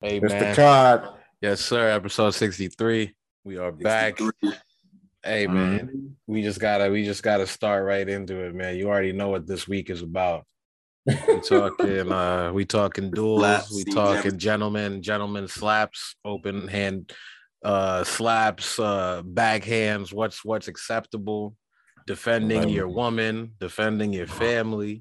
Hey Mr. man. Cod. Yes, sir. Episode 63. We are back. Hey man. We just gotta we just gotta start right into it, man. You already know what this week is about. We talking uh we talking duels, Slaps, we see, talking gentlemen, gentlemen slaps, open hand uh slaps, uh backhands, what's what's acceptable, defending Right. your woman, defending your family, Yeah.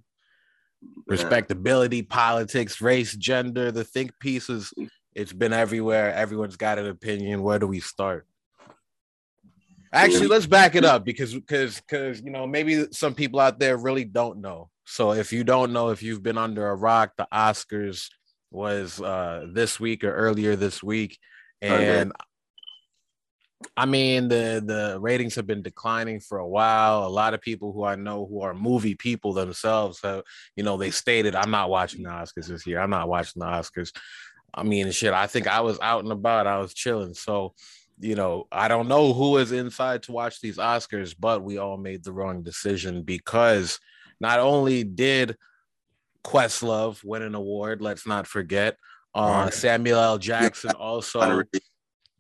Respectability, politics, race, gender, the think pieces. It's been everywhere. Everyone's got an opinion. Where do we start? Actually, let's back it up because because because you know maybe some people out there really don't know. So if you don't know, if you've been under a rock, the Oscars was uh this week or earlier this week, and I mean the the ratings have been declining for a while. A lot of people who I know who are movie people themselves have, you know, they stated, "I'm not watching the Oscars this year. I'm not watching the Oscars." I mean, shit. I think I was out and about. I was chilling. So, you know, I don't know who is inside to watch these Oscars, but we all made the wrong decision because not only did Questlove win an award, let's not forget. Uh. Samuel L. Jackson also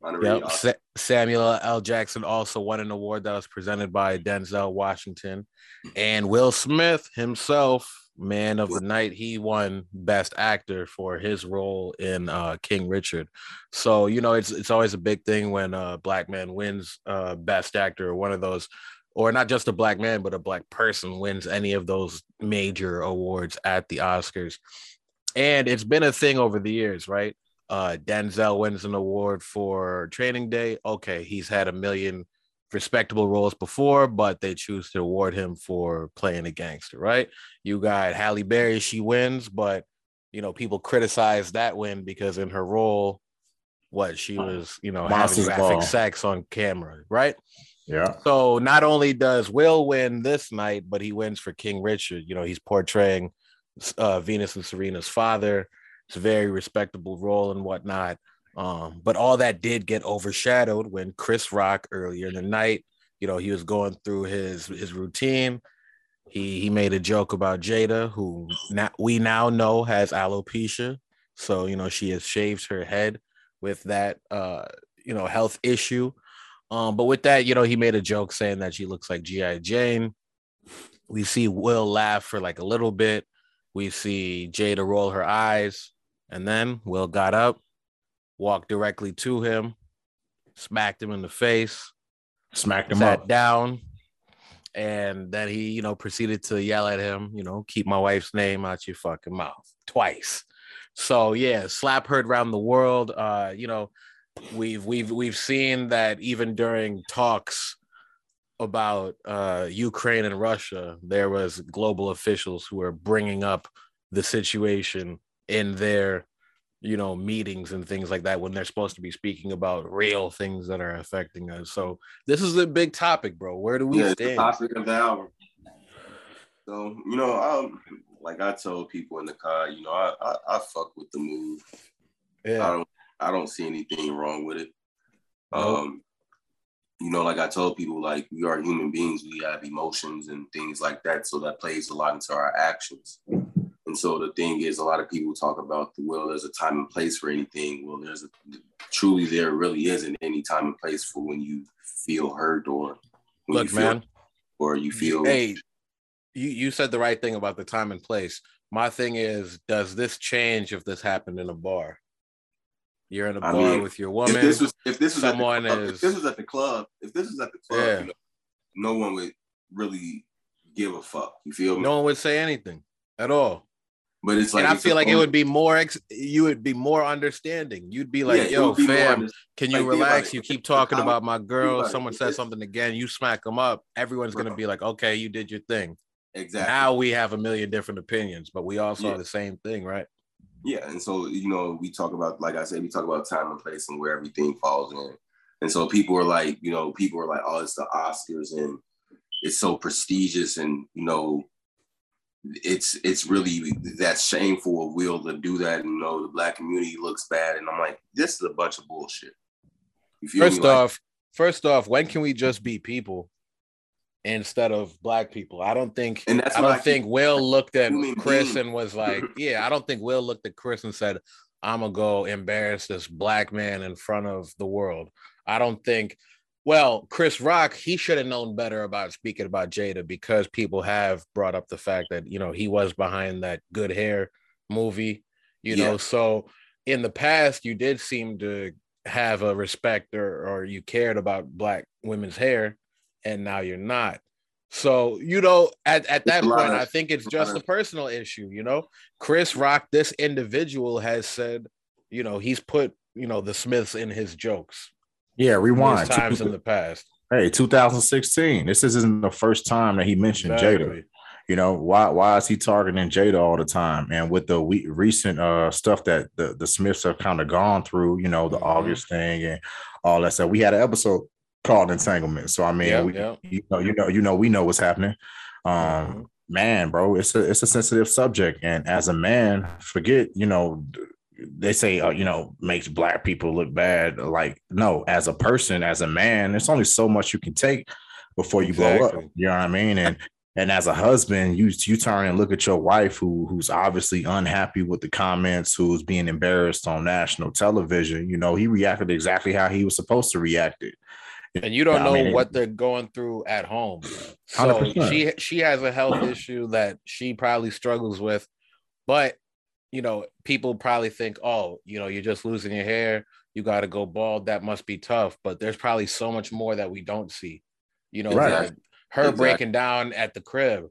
Yep. Sa- Samuel L. Jackson also won an award that was presented by Denzel Washington. And Will Smith himself, man of the night, he won Best Actor for his role in uh, King Richard. So, you know, it's it's always a big thing when a black man wins uh, Best Actor or one of those, or not just a black man, but a black person wins any of those major awards at the Oscars. And it's been a thing over the years, right? Uh, Denzel wins an award for Training Day. Okay, he's had a million respectable roles before, but they choose to award him for playing a gangster, right? You got Halle Berry, she wins, but you know, people criticize that win because in her role, what she was, you know, having graphic Ball. sex on camera, right? Yeah. So not only does Will win this night, but he wins for King Richard. You know, he's portraying uh, Venus and Serena's father. It's a very respectable role and whatnot. Um, but all that did get overshadowed when Chris Rock earlier in the night, you know, he was going through his his routine. He he made a joke about Jada, who now we now know has alopecia. So you know she has shaved her head with that uh you know health issue. Um, but with that, you know, he made a joke saying that she looks like G.I. Jane. We see Will laugh for like a little bit. We see Jada roll her eyes, and then Will got up, walked directly to him, smacked him in the face, Smacked him sat up. down, and then he, you know, proceeded to yell at him, you know, keep my wife's name out your fucking mouth twice. So yeah, slap heard around the world. Uh, you know, we've we've we've seen that even during talks about uh Ukraine and Russia, there was global officials who were bringing up the situation in their you know meetings and things like that when they're supposed to be speaking about real things that are affecting us. So this is a big topic, bro. Where do we yeah, stand? topic of the hour. So, you know, um, like I told people in the car, you know, I, I, I fuck with the move. yeah. I don't I don't see anything wrong with it. Nope. Um, you know, like I told people, like we are human beings, we have emotions and things like that. So that plays a lot into our actions. And so the thing is, a lot of people talk about the well, there's a time and place for anything. Well, there's a truly there really isn't any time and place for when you feel hurt or when look, you feel man. or you feel Hey, you you said the right thing about the time and place. My thing is, does this change if this happened in a bar? You're in a I bar mean, with your if woman. this was if this was someone at the club, is- if this was at the club, if this was at the club, Yeah. you know, no one would really give a fuck. You feel me? no one would say anything at all. But it's like and I feel like it would be more ex- you would be more understanding. You'd be like, Yeah, "Yo, would be more fam, under- can you about relax? You keep talking about my girl. Someone says something again, you smack them up. Everyone's gonna be like, "Okay, you did your thing." exactly. Now we have a million different opinions, but we all saw Yeah. the same thing, right? Yeah, and so you know, we talk about, like I said, we talk about time and place and where everything falls in. And so people are like, you know, people are like, oh, it's the Oscars and it's so prestigious, and you know, it's it's really that shameful of Will to do that. And you know, the black community looks bad, and I'm like, this is a bunch of bullshit. First me? Like, off, first off, when can we just be people instead of black people? I don't think And that's I don't I think keep- Will looked at Chris being. and was like, yeah, I don't think Will looked at Chris and said, I'm gonna go embarrass this black man in front of the world. I don't think. Well, Chris Rock, he should have known better about speaking about Jada because people have brought up the fact that you know he was behind that Good Hair movie. You yeah. know, so in the past you did seem to have a respect or or you cared about black women's hair, and now you're not. So, you know, at, at that point, I think it's just a personal issue. You know, Chris Rock, this individual has said, you know, he's put, you know, the Smiths in his jokes. Yeah, rewind. Times in the past. Hey, 2016. This isn't the first time that he mentioned exactly. Jada. You know, why why is he targeting Jada all the time? And with the we, recent uh stuff that the, the Smiths have kind of gone through, you know, the mm-hmm. August thing and all that stuff. We had an episode called entanglement. So I mean, yeah, we, you know, you know, you know, we know what's happening. Um, mm-hmm. man, bro, it's a it's a sensitive subject, and as a man, forget, you know, they say, uh, you know, makes black people look bad. Like, no, as a person, as a man, there's only so much you can take before you exactly. blow up. You know what I mean? And and as a husband, you you turn and look at your wife who who's obviously unhappy with the comments, who's being embarrassed on national television. You know, he reacted exactly how he was supposed to react it and you don't know I mean, what they're going through at home. So 100%. she she has a health issue that she probably struggles with, but you know, people probably think, oh, you know, you're just losing your hair, you got to go bald. That must be tough, but there's probably so much more that we don't see. You know, right. like her exactly. breaking down at the crib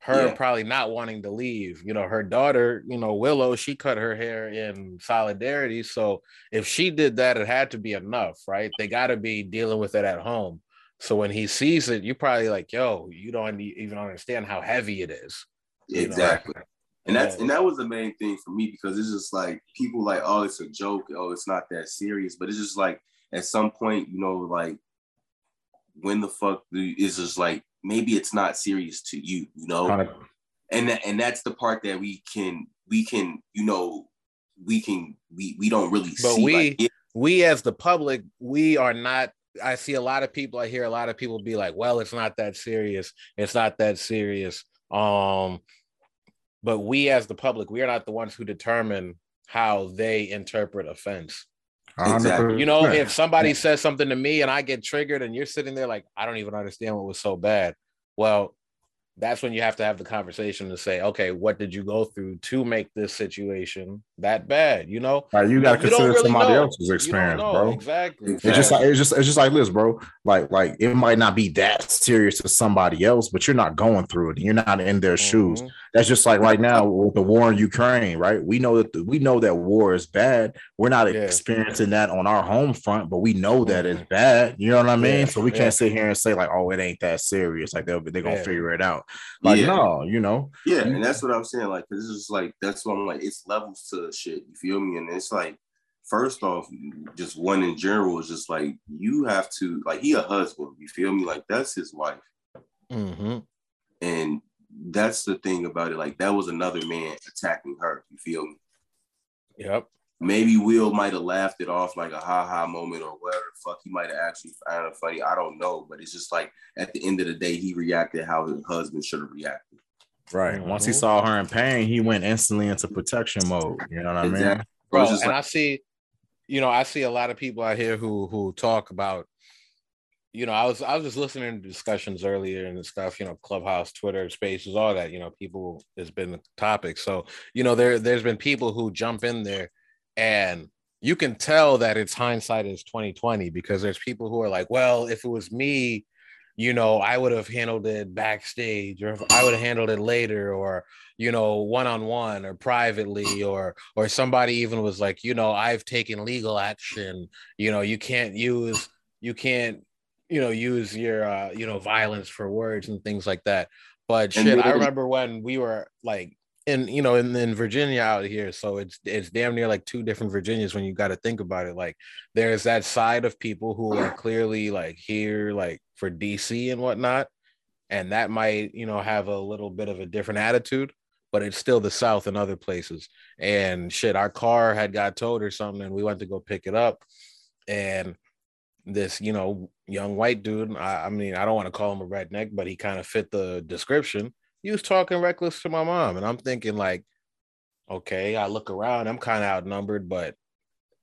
her yeah. probably not wanting to leave. You know, her daughter, you know, Willow, she cut her hair in solidarity. So if she did that, it had to be enough, right? They got to be dealing with it at home. So when he sees it, you probably like, yo, you don't even understand how heavy it is. Exactly. Know? And that's yeah. and that was the main thing for me because it's just like people like, oh, it's a joke, oh, it's not that serious. But it's just like at some point, you know, like when the fuck is just like maybe it's not serious to you, you know? And that, and that's the part that we can we can, you know, we can we we don't really but see. we like we as the public, we are not I see a lot of people, I hear a lot of people be like, well, it's not that serious. It's not that serious. Um, but we as the public, we are not the ones who determine how they interpret offense. Exactly. You know, if somebody says something to me and I get triggered and you're sitting there like, I don't even understand what was so bad. Well, that's when you have to have the conversation to say, okay, what did you go through to make this situation that bad? You know, right, you got to consider really somebody know. else's experience, bro. Exactly. It's just like it's just it's just like this, bro. Like like it might not be that serious to somebody else, but you're not going through it. And you're not in their mm-hmm. shoes. That's just like right now with the war in Ukraine, right? We know that the, we know that war is bad. We're not yeah. experiencing that on our home front, but we know that mm-hmm. it's bad. You know what I mean? Yeah. So we can't sit here and say like, "Oh, it ain't that serious." Like they're they're gonna yeah. figure it out. Like no, you know. Yeah, and that's what I'm saying. Like, this is like that's what I'm like. It's levels to shit. You feel me? And it's like first off, just one in general is just like you have to like he a husband. You feel me? Like that's his wife. Mm-hmm. And that's the thing about it. Like that was another man attacking her. You feel me? Yep. Maybe Will might have laughed it off like a ha ha moment or whatever. Fuck, he might have actually found it funny. I don't know, but it's just like at the end of the day, he reacted how his husband should have reacted. Right. Mm-hmm. Once he saw her in pain, he went instantly into protection mode. You know what exactly. I mean? Bro, and like- I see, you know, I see a lot of people out here who who talk about you know, I was I was just listening to discussions earlier and stuff, you know, Clubhouse, Twitter, Spaces, all that. You know, people has been the topic. So, you know, there there's been people who jump in there, and you can tell that it's hindsight is 2020 because there's people who are like, well, if it was me, you know, I would have handled it backstage, or I would have handled it later, or you know, one on one or privately, or or somebody even was like, you know, I've taken legal action. You know, you can't use you can't you know use your uh you know violence for words and things like that but shit i remember when we were like in you know in, in virginia out here so it's it's damn near like two different virginias when you got to think about it like there's that side of people who are clearly like here like for dc and whatnot and that might you know have a little bit of a different attitude but it's still the south and other places and shit our car had got towed or something and we went to go pick it up and this, you know, young white dude. I, I mean, I don't want to call him a redneck, but he kind of fit the description. He was talking reckless to my mom, and I'm thinking like, Okay, I look around, I'm kind of outnumbered, but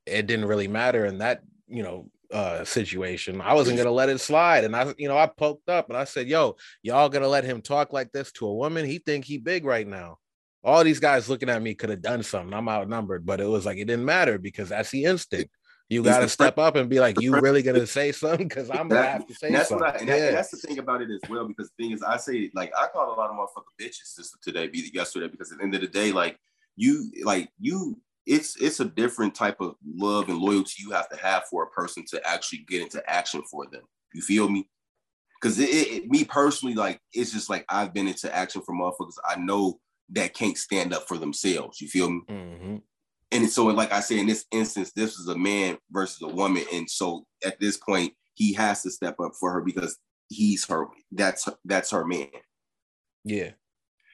it didn't really matter in that, you know, uh situation. I wasn't gonna let it slide. And I, you know, I poked up and I said, Yo, y'all gonna let him talk like this to a woman? He think he big right now. All these guys looking at me could have done something. I'm outnumbered, but it was like it didn't matter because that's the instinct. You got to step up and be like, "You really gonna say something?" Because I'm gonna have to say that's something. What I, and, yeah. that, that's the thing about it as well. Because the thing is, I say like I called a lot of motherfucking bitches this today, be yesterday. Because at the end of the day, like you, like you, it's it's a different type of love and loyalty you have to have for a person to actually get into action for them. You feel me? Because it, it, me personally, like it's just like I've been into action for motherfuckers I know that can't stand up for themselves. You feel me? Mm-hmm and so like I say in this instance, this is a man versus a woman, and so at this point he has to step up for her because he's her. That's that's her man. Yeah.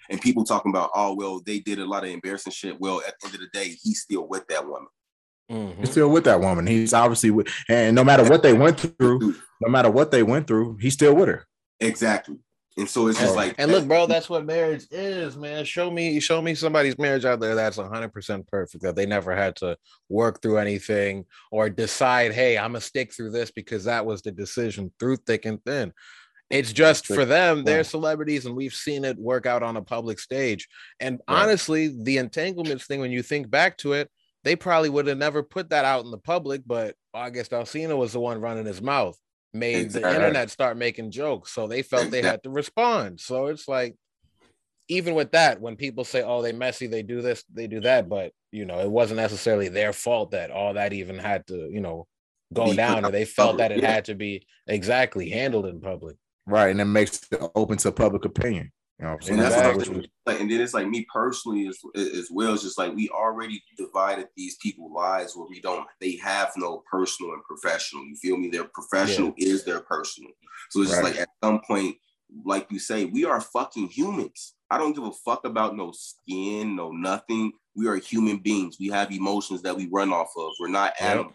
And people talking about, oh well, they did a lot of embarrassing shit. Well, at the end of the day, he's still with that woman. Mm-hmm. He's still with that woman. He's obviously with, and no matter what they went through, no matter what they went through, he's still with her. Exactly. And so it's just oh. like, and look, bro, that's what marriage is, man. Show me, show me somebody's marriage out there that's 100% perfect, that they never had to work through anything or decide, hey, I'm gonna stick through this because that was the decision through thick and thin. It's just for them, they're celebrities, and we've seen it work out on a public stage. And honestly, the entanglements thing, when you think back to it, they probably would have never put that out in the public, but August Alsina was the one running his mouth made exactly. the internet start making jokes. So they felt they had to respond. So it's like, even with that, when people say, oh, they messy, they do this, they do that, but you know, it wasn't necessarily their fault that all that even had to, you know, go be down, or they felt that it yeah. had to be exactly handled in public. Right. And it makes it open to public opinion. You know, and that's exactly. like, and then it's like me personally as, as well. It's just like we already divided these people lives where we don't. They have no personal and professional. You feel me? Their professional yeah. is their personal. So it's right. just like at some point, like you say, we are fucking humans. I don't give a fuck about no skin, no nothing. We are human beings. We have emotions that we run off of. We're not animals.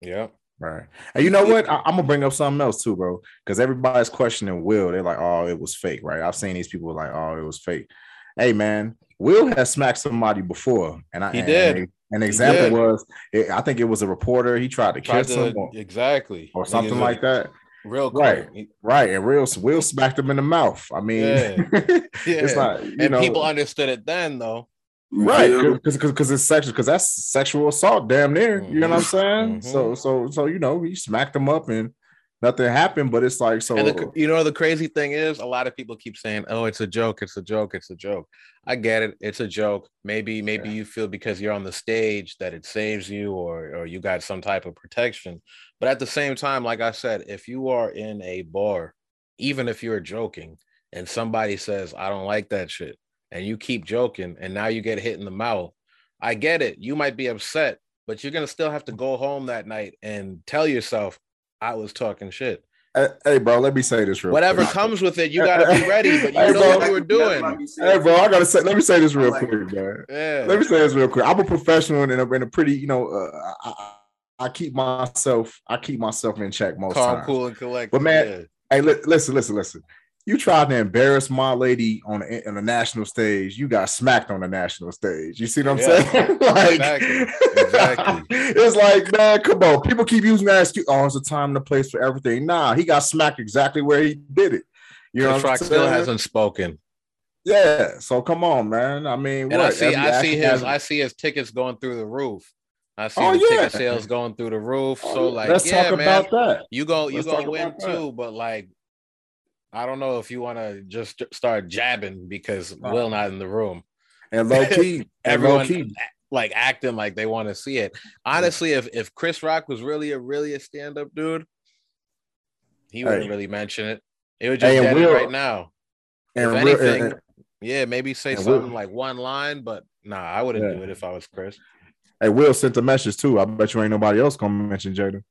Yep. Right. And you know what? I, am gonna bring up something else too, bro. Because everybody's questioning Will. They're like, "Oh, it was fake," right? I've seen these people like, "Oh, it was fake." Hey, man, Will has smacked somebody before, and I he did. And, an example was, it, I think it was a reporter. He tried to tried kiss to, him, or, exactly, or something like that. Real quick. right, right, and real Will smacked him in the mouth. I mean, yeah, yeah. it's not. and know, people understood it then, though. Right, because because it's sexual, because that's sexual assault, damn near. You know what I'm mm-hmm. saying? Mm-hmm. So so so you know, he smacked him up and nothing happened, but it's like so. The, you know, the crazy thing is, a lot of people keep saying, "Oh, it's a joke, it's a joke, it's a joke." I get it, it's a joke. Maybe maybe yeah. you feel because you're on the stage that it saves you, or or you got some type of protection. But at the same time, like I said, if you are in a bar, even if you're joking, and somebody says, "I don't like that shit," and you keep joking and now you get hit in the mouth, I get it. You might be upset, but you're gonna still have to go home that night and tell yourself, I was talking shit. Hey, bro, let me say this real Whatever quick. comes with it, you gotta be ready, but you hey, know bro, what you were doing. Hey, bro, I gotta say, let me say this real quick, man. Yeah. Let me say this real quick. I'm a professional and a, and a pretty, you know, uh, I, I, keep myself, I keep myself in check most Calm, times. cool, and collect. But man, yeah. hey, li- listen, listen, listen you tried to embarrass my lady on a, on a national stage. You got smacked on the national stage. You see what I'm yeah, saying? like, exactly. exactly. it's like, man, come on. People keep using that excuse. Oh, it's a time and a place for everything. Nah, he got smacked exactly where he did it. You know, Rock still hasn't spoken. Yeah, so come on, man. I mean, and what? I see, I see his. I see his tickets going through the roof. I see oh, the yeah. ticket sales going through the roof. Oh, so, like, let's yeah, talk man, about that. You go, you gonna win too, but like, I don't know if you want to just start jabbing because uh, Will not in the room. And low key, everyone low key. like acting like they want to see it. Honestly, if if Chris Rock was really a really a stand up dude, he wouldn't hey. really mention it. It would just hey, dead right now. if anything, and, yeah, maybe say something Will. like one line, but nah, I wouldn't yeah. do it if I was Chris. Hey, Will sent a message too. I bet you ain't nobody else gonna mention Jada.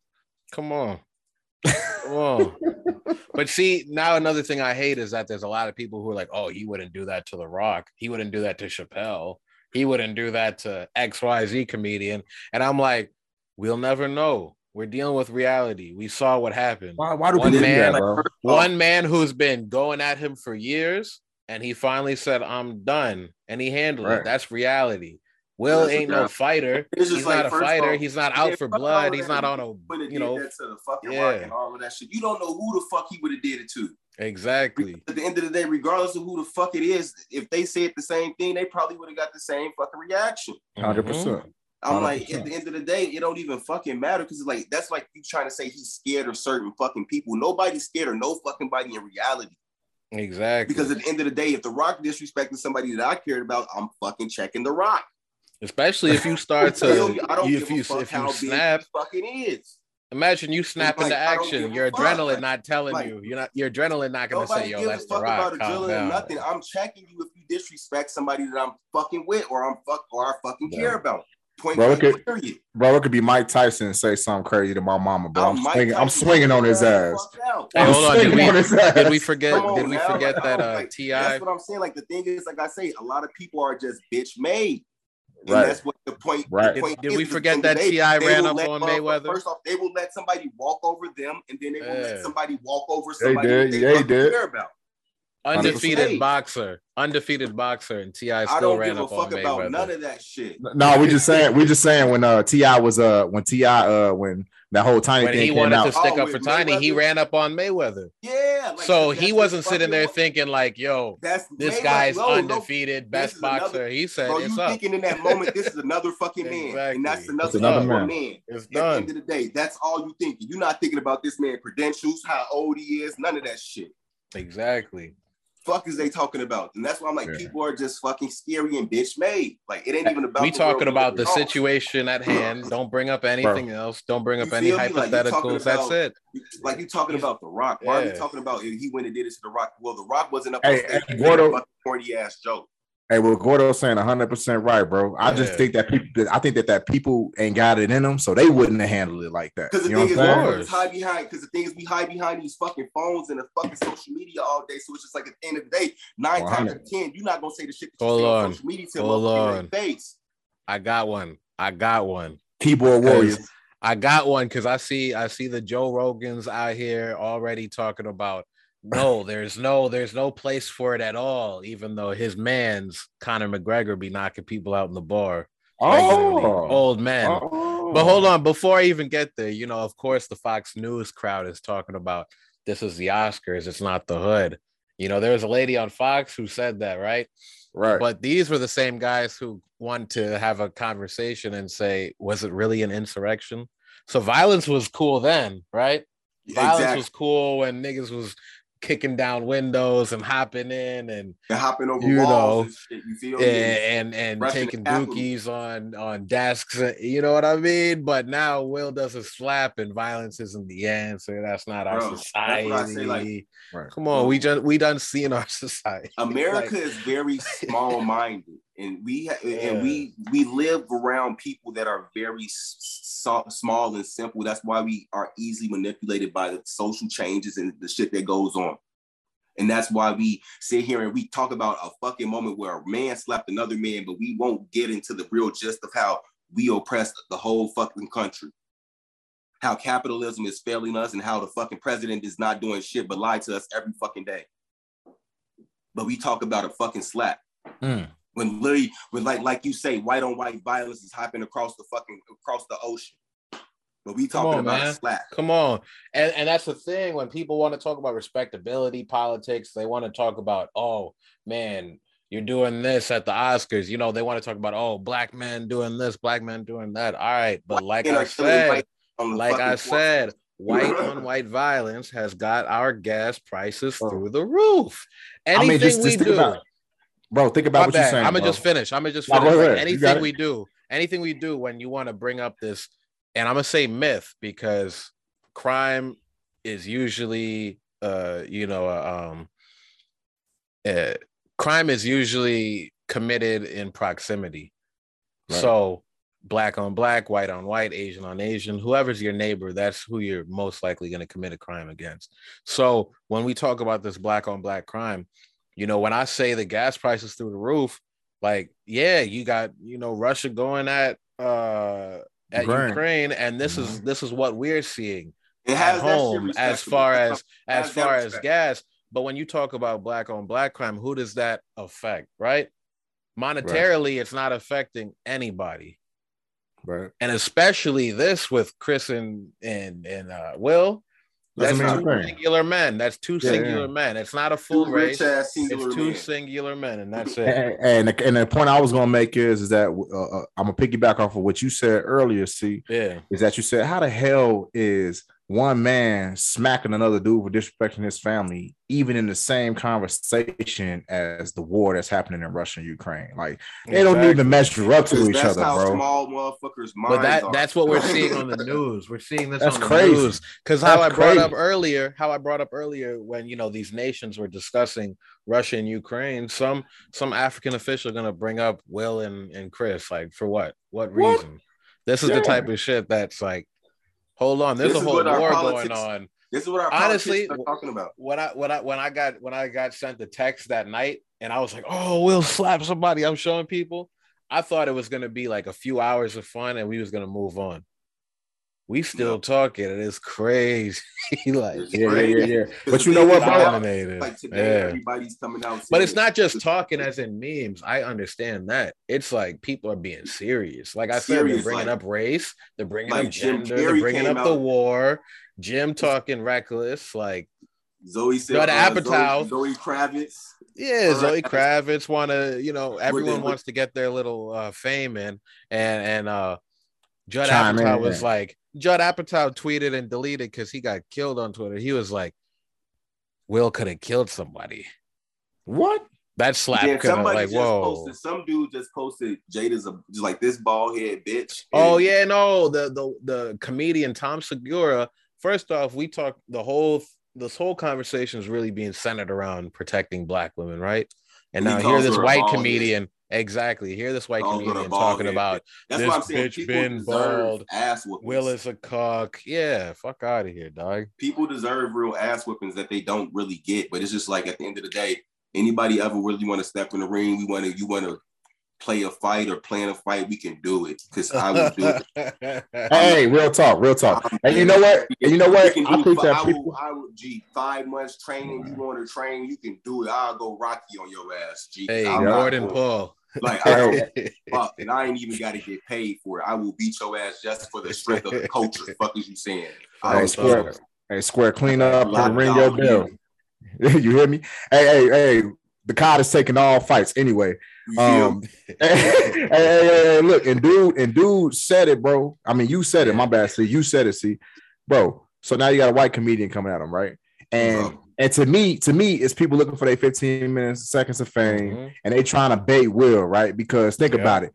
Come on. Come on but see, now another thing I hate is that there's a lot of people who are like, oh, he wouldn't do that to The Rock. He wouldn't do that to Chappelle. He wouldn't do that to XYZ comedian. And I'm like, we'll never know. We're dealing with reality. We saw what happened. Why, why do one man, that, one man who's been going at him for years, and he finally said, "I'm done," and he handled right. it. That's reality. Will ain't no fighter. He's like, not a fighter. All, he's not out for blood. He's not on a you know to the fucking yeah. and all of that shit. You don't know who the fuck he would have did it to. Exactly. At the end of the day, regardless of who the fuck it is, if they said the same thing, they probably would have got the same fucking reaction. Mm-hmm. 100 percent. I'm like, at the end of the day, it don't even fucking matter because like that's like you trying to say he's scared of certain fucking people. Nobody's scared of no fucking body in reality. Exactly. Because at the end of the day, if the Rock disrespected somebody that I cared about, I'm fucking checking the Rock. Especially if you start to, I don't if you if you snap, fucking is. Imagine you snap like, into action. Your adrenaline fuck. not telling like, you. You're not. Your adrenaline not gonna say, "Yo, that's the rock." About adrenaline nothing. I'm checking you if you disrespect somebody that I'm fucking with, or I'm fuck, or I fucking yeah. care about. Point bro, it could, bro, it could be Mike Tyson and say something crazy to my mama, bro. I'm, I'm swinging, I'm swinging on his ass. Hey, hold on, did we, did we forget? On, did we man. forget like, that uh, like, T.I.? That's what I'm saying. Like the thing is, like I say, a lot of people are just bitch made. And right. that's what the point. Right. The point did, did we forget that T.I. ran up on Mayweather? First off, they will let somebody walk over them, and then they will yeah. let somebody walk over somebody they did. They, they did. care about. Undefeated 100%. boxer, undefeated boxer, and T.I. still I don't ran give a fuck about none of that shit. No, we just saying we just saying when uh T.I. was uh when T.I. uh when that whole tiny when thing he wanted to stick oh, up for Tiny, Mayweather. he ran up on Mayweather. Yeah, like, so he wasn't sitting there thinking like, "Yo, that's this Mayweather. guy's no, undefeated, no, best boxer." Another, he said, bro, "You up. thinking in that moment, this is another fucking man, exactly. and that's another, another man. man. It's At done. the end of the day, that's all you thinking. You're not thinking about this man credentials, how old he is, none of that shit. Exactly fuck is they talking about? And that's why I'm like, yeah. people are just fucking scary and bitch made. Like it ain't even about. We talking about the situation at hand. Don't bring up anything Bro. else. Don't bring up any hypotheticals. Like that's it. Like you talking about the Rock. Why yeah. are you talking about he went and did it to the Rock? Well, the Rock wasn't up hey, on stage. Gordo, corny ass joke. Hey, well, Gordo's saying 100 percent right, bro. I yeah. just think that people, I think that that people ain't got it in them, so they wouldn't have handled it like that. Because the you thing is, we hide behind. Because the thing is, we hide behind these fucking phones and the fucking social media all day. So it's just like at the end of the day, 9 100. times out of ten, you're not gonna say the shit that you Hold say on. on social media to Hold on. face. I got one. I got one. Keyboard warriors. I got one because I see I see the Joe Rogans out here already talking about no, there's no, there's no place for it at all. Even though his man's Conor McGregor be knocking people out in the bar. Oh, old man. Oh. But hold on, before I even get there, you know, of course, the Fox News crowd is talking about this is the Oscars, it's not the hood. You know, there was a lady on Fox who said that, right? Right. But these were the same guys who want to have a conversation and say, was it really an insurrection? So violence was cool then, right? Violence exactly. was cool when niggas was kicking down windows and hopping in and, and hopping over you walls know, and, shit, you feel and and, and taking dookies on on desks uh, you know what i mean? But now will does a slap and violence isn't the answer. That's not our society say, like, right. come on we just we done seen our society. America like, is very small-minded and we yeah. and we we live around people that are very so, small and simple. That's why we are easily manipulated by the social changes and the shit that goes on. And that's why we sit here and we talk about a fucking moment where a man slapped another man, but we won't get into the real gist of how we oppress the whole fucking country. How capitalism is failing us and how the fucking president is not doing shit but lie to us every fucking day. But we talk about a fucking slap. Mm when literally when like like you say white on white violence is happening across the fucking across the ocean. But we talking on, about man. slap. Come on. And and that's the thing when people want to talk about respectability politics they want to talk about oh man you're doing this at the oscars. You know they want to talk about oh black men doing this black men doing that. All right but like i said like i said white on white violence has got our gas prices oh. through the roof. Anything I mean, just, just we do about bro. Think about My what bad. you're saying. I'm gonna just finish. I'm gonna just finish. No, like anything we do, anything we do when you want to bring up this, and I'm gonna say myth because crime is usually, uh, you know, uh, um, uh, crime is usually committed in proximity. Right. So black on black, white on white, Asian on Asian, whoever's your neighbor, that's who you're most likely going to commit a crime against. So when we talk about this black on black crime, you know, when I say the gas prices through the roof, like, yeah, you got, you know, Russia going at uh at Ukraine, Ukraine and this mm-hmm. is this is what we're seeing at home as far as as far as gas. But when you talk about black on black crime, who does that affect, right? Monetarily, right. it's not affecting anybody. Right. And especially this with Chris and and and uh, Will. That's two singular men. That's two yeah, singular yeah. men. It's not a full race. It's two men. singular men, and that's it. And, and, the, and the point I was gonna make is, is that uh, uh I'm gonna piggyback off of what you said earlier. See, yeah, is that you said how the hell is one man smacking another dude for disrespecting his family, even in the same conversation as the war that's happening in Russia and Ukraine. Like they exactly. don't even measure up to each other, bro. Small motherfuckers' But that are. that's what we're seeing on the news. We're seeing this that's on the crazy. news because how I brought crazy. up earlier, how I brought up earlier when you know these nations were discussing Russia and Ukraine, some some African official going to bring up Will and and Chris. Like for what? What reason? What? This is yeah. the type of shit that's like Hold on, there's this a whole war going on. This is what our honestly talking about. When I when I when I got when I got sent the text that night, and I was like, "Oh, we'll slap somebody." I'm showing people. I thought it was gonna be like a few hours of fun, and we was gonna move on. We still talking, and it's crazy. like, yeah, yeah, yeah, yeah. But you know what, bro? Like today, yeah. everybody's coming out. But it's not just talking as in memes. I understand that. It's like people are being serious. Like I said, they're bringing like, up race, they're bringing like up gender, they're bringing up out. the war. Jim talking reckless, like Zoe said, uh, Apatow, Zoe, Zoe Kravitz. Yeah, Zoe Kravitz want to, you know, everyone wants to get their little uh, fame in, and and uh Judd Chime Apatow in, was man. like, Judd Apatow tweeted and deleted because he got killed on Twitter. He was like, Will could have killed somebody. What? That slap yeah, could have like whoa. Posted, some dude just posted Jada's a just like this bald head bitch. Oh yeah, no, the the the comedian Tom Segura. First off, we talked the whole this whole conversation is really being centered around protecting black women, right? And now here this white comedian Exactly. Hear this white comedian talking about That's this bitch been bald. Ass Will is a cock. Yeah, fuck out of here, dog. People deserve real ass whippings that they don't really get, but it's just like at the end of the day, anybody ever really want to step in the ring? We want to. You want to play a fight or plan a fight, we can do it because I will do it. hey, real talk, real talk. And you know what? And you know what? I think that I people... will, I will, G, five months training, you want to train, you can do it. I'll go Rocky on your ass, G. Hey, Gordon Paul. Like, I fuck, and I ain't even got to get paid for it. I will beat your ass just for the strength of the culture. fuck is you saying? Hey, square, hey, square, clean up and ring your bell. you hear me? Hey, hey, hey. The card is taking all fights anyway. Um, hey, hey, hey, look, and dude, and dude said it, bro. I mean, you said it. My bad. See, you said it. See, bro. So now you got a white comedian coming at him, right? And bro. and to me, to me, it's people looking for their 15 minutes, seconds of fame, mm-hmm. and they trying to bait Will, right? Because think yeah. about it.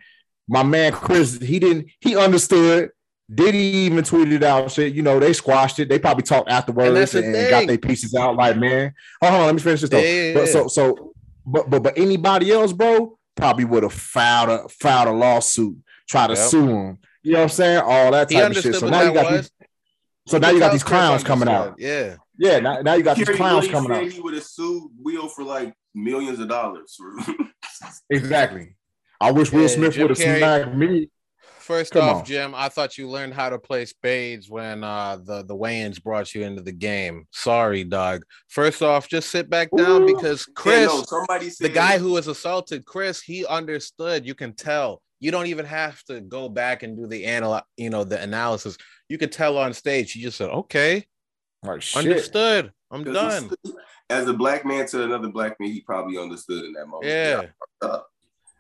My man Chris, he didn't, he understood. Did he even tweet it out? Shit, you know, they squashed it. They probably talked afterwards and, and got their pieces out. Like, man, hold on, let me finish this though. Yeah, but so, so, but, but, but anybody else, bro, probably would have filed a filed a lawsuit, try to yep. sue him. You know what I'm saying? All that type of shit. So now you got these, so now you got these clowns coming out. Yeah. Yeah, now, now you got these clowns coming out. He would have sued Will for like millions of dollars. exactly. I wish Will Smith would have smacked me First Come off, on. Jim, I thought you learned how to play spades when uh, the the Wayans brought you into the game. Sorry, dog. First off, just sit back down Ooh. because Chris, yeah, no, the guy who was assaulted, Chris, he understood. You can tell. You don't even have to go back and do the anal, you know, the analysis. You could tell on stage. He just said, "Okay, like understood. I'm done." As a black man to another black man, he probably understood in that moment. Yeah.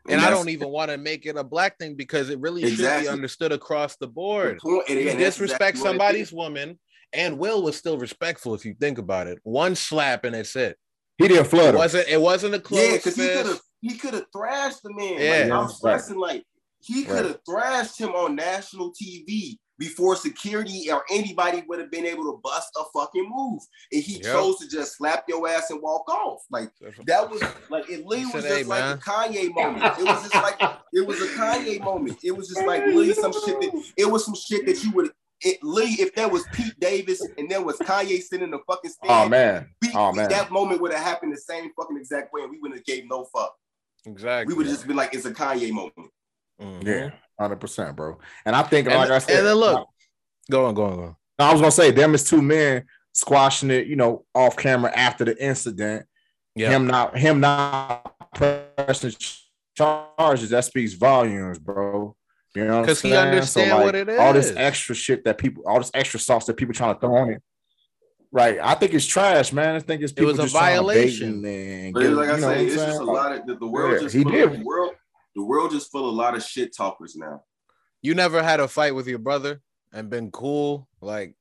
And, and I don't even want to make it a black thing because it really exactly. should be understood across the board. Point, you disrespect exactly somebody's woman, and Will was still respectful if you think about it. One slap and it's it. He didn't flood. It wasn't. It wasn't a close. Yeah, because he could have. He could have thrashed the man. Yeah, like, I'm stressing right. like he could have right. thrashed him on national TV before security or anybody would have been able to bust a fucking move. And he yep. chose to just slap your ass and walk off. Like that was like it literally was just hey, like man. a Kanye moment. It was just like it was a Kanye moment. It was just like literally some shit that it was some shit that you would it Lee, if there was Pete Davis and there was Kanye sitting in the fucking stand, oh man, we, oh man, that moment would have happened the same fucking exact way, and we wouldn't have gave no fuck. Exactly, we would have just been like, it's a Kanye moment. Mm-hmm. Yeah, hundred percent, bro. And I think, and, like I said, and then look, go on, go on, go on. I was gonna say, them is two men squashing it, you know, off camera after the incident. Yeah. Him not, him not pressing charges, that speaks volumes, bro. You know, because he understands so, like, what it is. All this extra shit that people, all this extra sauce that people trying to throw on it. Right, I think it's trash, man. I think it's people it was a violation. And but get, like I say, it's just a lot of the, the world. Yeah, just he did. The world, the world just full of a lot of shit talkers now. You never had a fight with your brother and been cool, like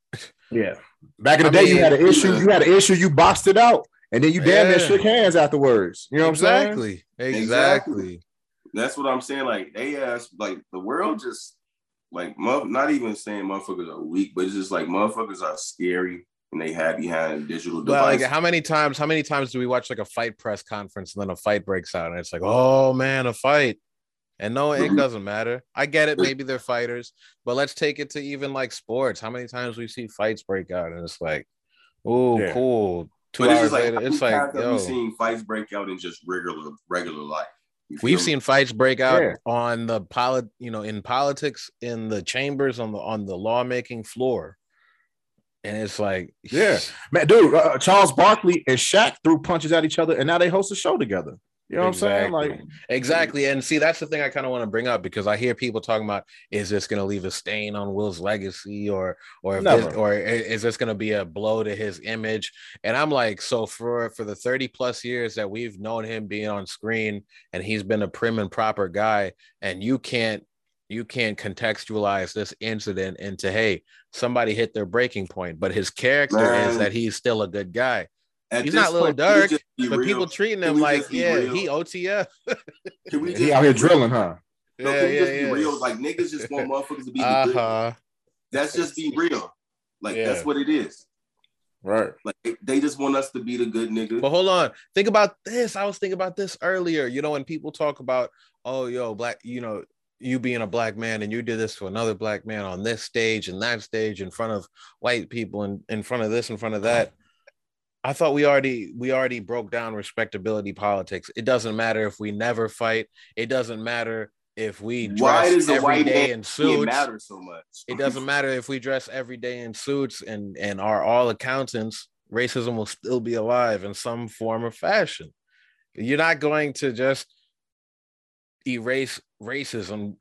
yeah. Back in the I day, mean, you had an issue. You had an issue. You boxed it out, and then you damn yeah. near shook hands afterwards. You know exactly. what I'm saying? Exactly. Exactly. That's what I'm saying. Like they ask, like the world just like not even saying motherfuckers are weak, but it's just like motherfuckers are scary and they have behind digital devices. Well, like how many times? How many times do we watch like a fight press conference and then a fight breaks out and it's like, oh man, a fight. And no, it mm-hmm. doesn't matter. I get it. Maybe they're fighters, but let's take it to even like sports. How many times we see fights break out and it's like, oh, yeah. cool. Two but hours it's like, later, it's like, yo. we've seen fights break out in just regular regular life. We've me? seen fights break out yeah. on the polit, you know, in politics, in the chambers, on the on the lawmaking floor, and it's like, yeah, man, dude, uh, Charles Barkley and Shaq threw punches at each other, and now they host a show together. You know exactly. what I'm saying? Like exactly. And see, that's the thing I kind of want to bring up because I hear people talking about is this going to leave a stain on Will's legacy or or this, or is this going to be a blow to his image? And I'm like, so for for the 30 plus years that we've known him being on screen and he's been a prim and proper guy, and you can't you can't contextualize this incident into hey somebody hit their breaking point but his character Man. is that he's still a good guy at he's not little dark but real? people treating him like, yeah, real? he OTF. Can we he out here drilling, huh? No, yeah, can we yeah, just yeah. be real? Like niggas just want motherfuckers to be uh-huh. That's just be real. Like yeah. that's what it is. Right. Like they just want us to be the good nigga. But hold on. Think about this. I was thinking about this earlier. You know, when people talk about, oh, yo, black, you know, you being a black man and you did this to another black man on this stage and that stage in front of white people and in front of this, in front of that. I thought we already we already broke down respectability politics. It doesn't matter if we never fight. It doesn't matter if we dress every day in suits. Matter so much. it doesn't matter if we dress every day in suits and and are all accountants. Racism will still be alive in some form or fashion. You're not going to just erase racism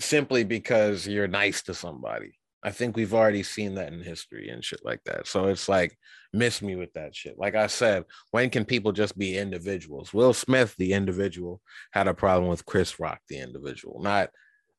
simply because you're nice to somebody. I think we've already seen that in history and shit like that. So it's like, miss me with that shit. Like I said, when can people just be individuals? Will Smith, the individual, had a problem with Chris Rock, the individual, not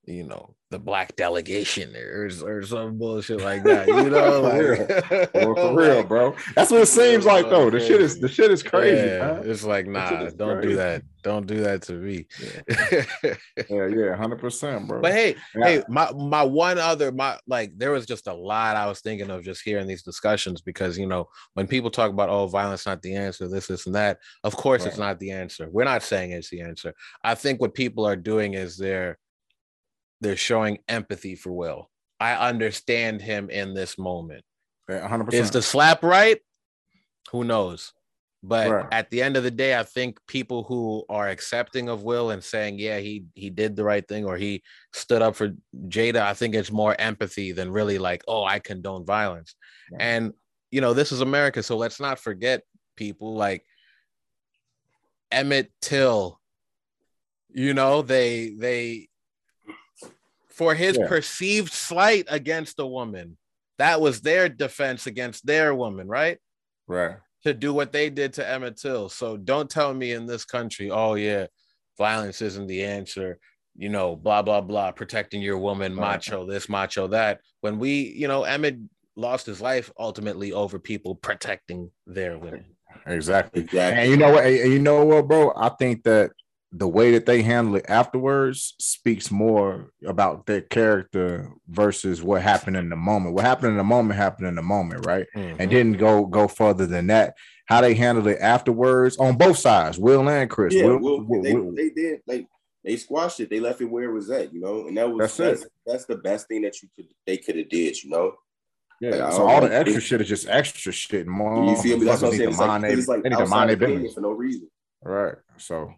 you know, the black delegation or, or some bullshit like that. You know, like, for, real. for real, bro. That's what it seems like though. The shit is the shit is crazy. Yeah, it's like nah, don't crazy. do that. Don't do that to me. Yeah, yeah, yeah, hundred percent, bro. But hey, yeah. hey, my my one other my like there was just a lot I was thinking of just hearing these discussions because you know when people talk about oh violence not the answer, this, this, and that, of course right. it's not the answer. We're not saying it's the answer. I think what people are doing is they're they're showing empathy for Will. I understand him in this moment. 100%. Is the slap right? Who knows? But right. at the end of the day, I think people who are accepting of Will and saying, "Yeah, he he did the right thing," or he stood up for Jada, I think it's more empathy than really like, "Oh, I condone violence." Yeah. And you know, this is America, so let's not forget people like Emmett Till. You know, they they for his yeah. perceived slight against a woman. That was their defense against their woman, right? Right. To do what they did to Emmett Till. So don't tell me in this country, oh yeah, violence isn't the answer. You know, blah blah blah, protecting your woman, right. macho this, macho that. When we, you know, Emmett lost his life ultimately over people protecting their women. Exactly. exactly. And you know what? And you know what, bro? I think that the way that they handle it afterwards speaks more about their character versus what happened in the moment. What happened in the moment happened in the moment, right? Mm-hmm. And didn't go go further than that. How they handled it afterwards on both sides, Will and Chris. Yeah, Will, Will, Will, they, they, did. Like they squashed it. They left it where it was at, you know. And that was that's that's, that's the best thing that you could they could have did, you know. Yeah, like, so all the extra shit is just extra shit. More, you feel me? That's what I'm saying. It's like, it's like outside for no reason. Right. So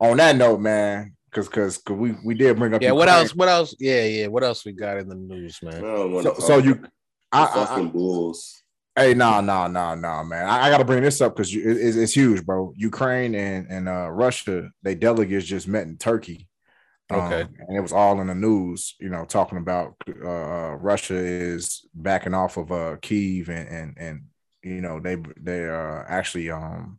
on that note, man, because because we we did bring up. Yeah. What else? What else? Yeah. Yeah. What else we got in the news, man? So, so you, I, fucking Bulls. Hey, no, no, no, no, man. I, I got to bring this up because it, it's, it's huge, bro. Ukraine and and uh, Russia, they delegates just met in Turkey. Um, Okay. and it was all in the news, you know, talking about uh, Russia is backing off of uh, Kiev and and and you know they they are actually um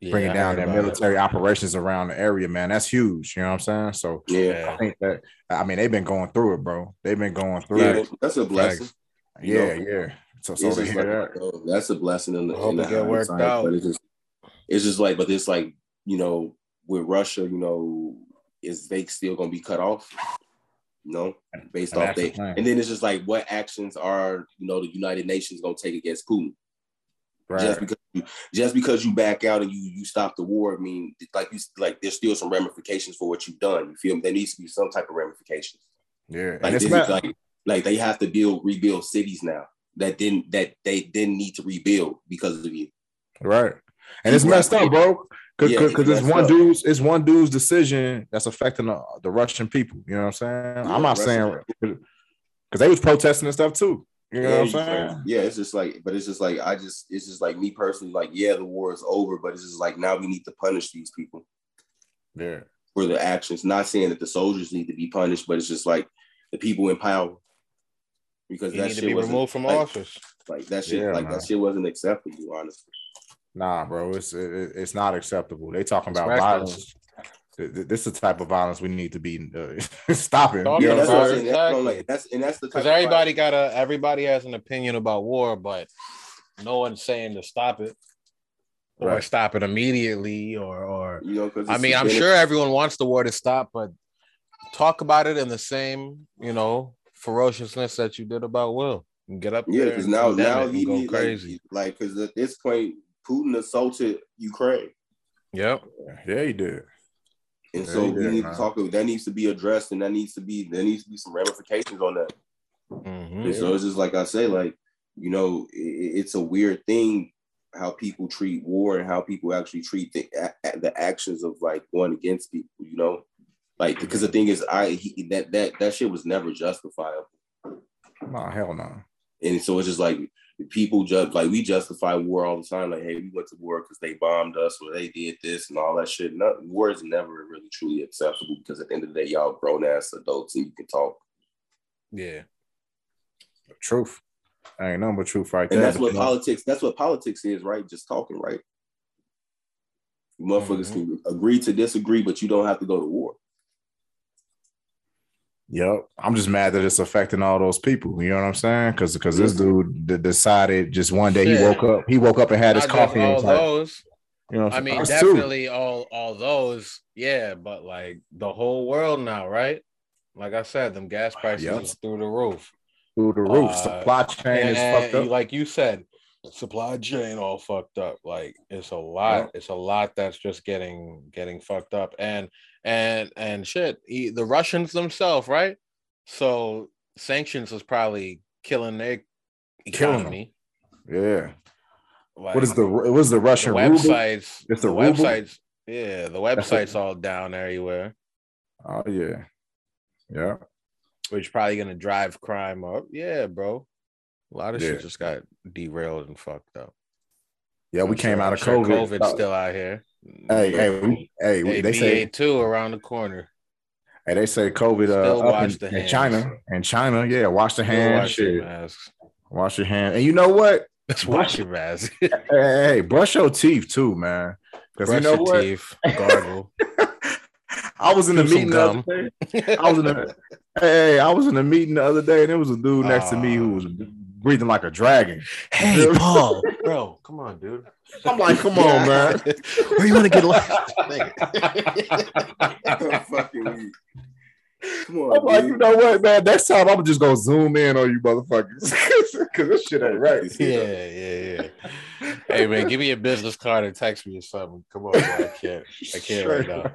Yeah, bringing down heard their about it. military operations around the area, man. That's huge. You know what I'm saying? So Yeah. I think that I mean they've been going through it, bro. They've been going through Yeah, it. that's a blessing. Facts. you Yeah, know. yeah. So so to hear like, that. that's a blessing in the, I hope in the it get worked hindsight, out. But it's just, it's just like, but it's like, you know, with Russia, you know, is they still gonna be cut off? You know, based And off that's they, thing. and then it's just like, what actions are you know the United Nations gonna take against Putin? Right. Just because you, just because you back out and you you stop the war, I mean, like you like there's still some ramifications for what you've done. You feel me? There needs to be some type of ramifications. yeah. Like And it's this not, like like they have to build rebuild cities now that didn't that they didn't need to rebuild because of you. right. And it's messed up, bro. Cause, Yeah, cause, it's one up. dude's it's one dude's decision that's affecting the, the Russian people. You know what I'm saying? Yeah, I'm not Russian- saying because they was protesting and stuff too. You know yeah, what I'm saying? yeah, it's just like, but it's just like I just it's just like me personally, like, yeah, the war is over, but it's just like now we need to punish these people Yeah. for their actions. Not saying that the soldiers need to be punished, but it's just like the people in power. Because You that need to shit be wasn't- removed from like, office. Like that shit, Yeah, like man. that shit wasn't acceptable, honestly. Nah, bro, it's it, it's not acceptable. They talking about It's violence. Th- th- This is the type of violence we need to be uh, stopping. Talking You Yeah, know that's what I'm what I'm saying? saying. That's, what Exactly. like, that's and that's the type Because everybody got a everybody has an opinion about war, but no one's saying to stop it or Right. stop it immediately or or you know, I mean, I'm sure everyone wants the war to stop, but talk about it in the same, you know, ferociousness that you did about Will. And get up Yeah, there because now now it and he go need, crazy. like because at this point Putin assaulted Ukraine, Yep. Yeah, he did. And Yeah, so we did, need man. to talk. That needs to be addressed, and that needs to be there needs to be some ramifications on that. Mhm. And so it's just like I say, like you know, i i- it's a weird thing how people treat war and how people actually treat the a- a- the actions of like going against people. You know, like because the thing is, I he, that that that shit was never justifiable. Nah, hell no. And so it's just like people just like we justify war all the time. Like, hey, we went to war because they bombed us or they did this and all that shit. No, war is never really truly acceptable because at the end of the day, y'all grown ass adults and you can talk. Yeah. Truth. I Ain't nothing but truth right And there. that's what But, you know, politics. That's what politics is, right? Just talking, right? You motherfuckers Mhm. can agree to disagree, but you don't have to go to war. Yep. I'm just mad that it's affecting all those people. You know what I'm saying? Because because this dude d- decided just one day he woke up, he woke up and had his Not just coffee. all those. you know, I mean? Us too. definitely all all those, yeah, but like the whole world now, right? Like I said, them gas prices Yep. through the roof. through the roof. Uh, Supply chain is And fucked up. like you said, supply chain all fucked up. Like it's a lot. Yeah. It's a lot that's just getting getting fucked up. And and and shit, e- the Russians themselves, right? So sanctions is probably killing their Killing economy. yeah. Like, What is the what is the the Russian ruble? websites? It's the the websites. Yeah, the websites all down everywhere, Oh yeah. Yeah. which probably gonna drive crime up. Yeah, bro. A lot of Yeah. shit just got derailed and fucked up. Yeah, we I'm came sure- out of sure COVID. COVID's still out here. Hey, hey, we, hey, Hey, they say BA2 around the corner. hey, they say COVID uh, up in, in. China. In China, yeah, wash the hands, wash your masks. Wash your hands. And you know what? Let's wash your mask. Hey, hey, brush your teeth too, man. Because you Brush know your what? teeth. Gargle. I was in the meeting the other day. I was in the hey, I was in the meeting the other day, and there was a dude next to me who was breathing like a dragon. hey, Paul. Bro, come on, dude. I'm like, come on, man. Where you want to get lost? Fucking. Come on, I'm like, dude. you know what, man? Next time I'm just gonna zoom in on you, motherfuckers, because this shit ain't right. yeah, yeah, yeah. Hey man, give me a business card and text me or something. Come on, bro. I can't. I can't right now.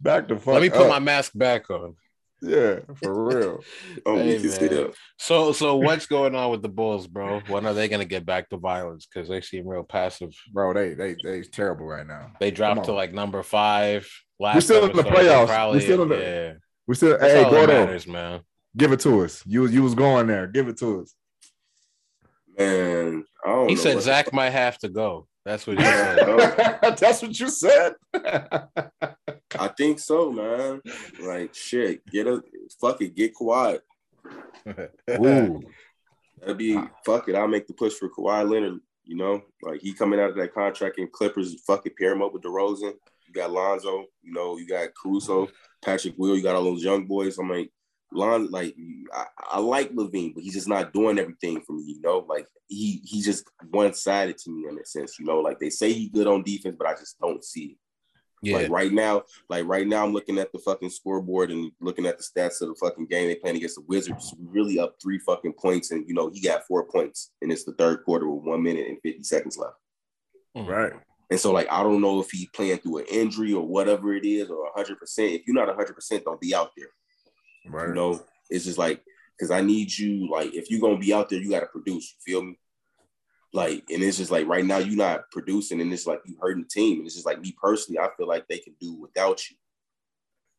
Back the fuck. Let me put up. my mask back on. Yeah, for real. Oh, I'm Hey, weak as man. hell. So, so what's going on with the Bulls, bro? When are they gonna get back to violence? Because they seem real passive. Bro, they they they terrible right now. They dropped to like number five. Last we're still in the episode, they playoffs. We Probably, still in the- yeah. We still That's hey all that Gordo, matters, man. give it to us. You was you was going there. Give it to us. And he said Zach might have to go. That's what you said. That's what you said. I think so, man. Like shit, get a fuck it, get quiet. Ooh. That'd be fuck it. I'll make the push for Kawhi Leonard. You know, like he coming out of that contract in Clippers, fucking pair him up with DeRozan. You got Lonzo, you know, you got Caruso, Patrick Will, you got all those young boys. I'm like, Lon, like I, I like LaVine, but he's just not doing everything for me, you know. Like he he's just one sided to me in that sense, you know. Like they say he's good on defense, but I just don't see it. Yeah. Like right now, like right now, I'm looking at the fucking scoreboard and looking at the stats of the fucking game they playing against the Wizards. Really up three fucking points, and you know he got four points, and it's the third quarter with one minute and fifty seconds left. Hmm. Right. And so, like, I don't know if he's playing through an injury or whatever it is, or 100%. If you're not 100%, don't be out there. Right. You know, it's just like, because I need you, like, if you're to be out there, you got to produce. You feel me? Like, and it's just like right now, you're not producing, and it's like you hurting the team. And it's just like me personally, I feel like they can do without you.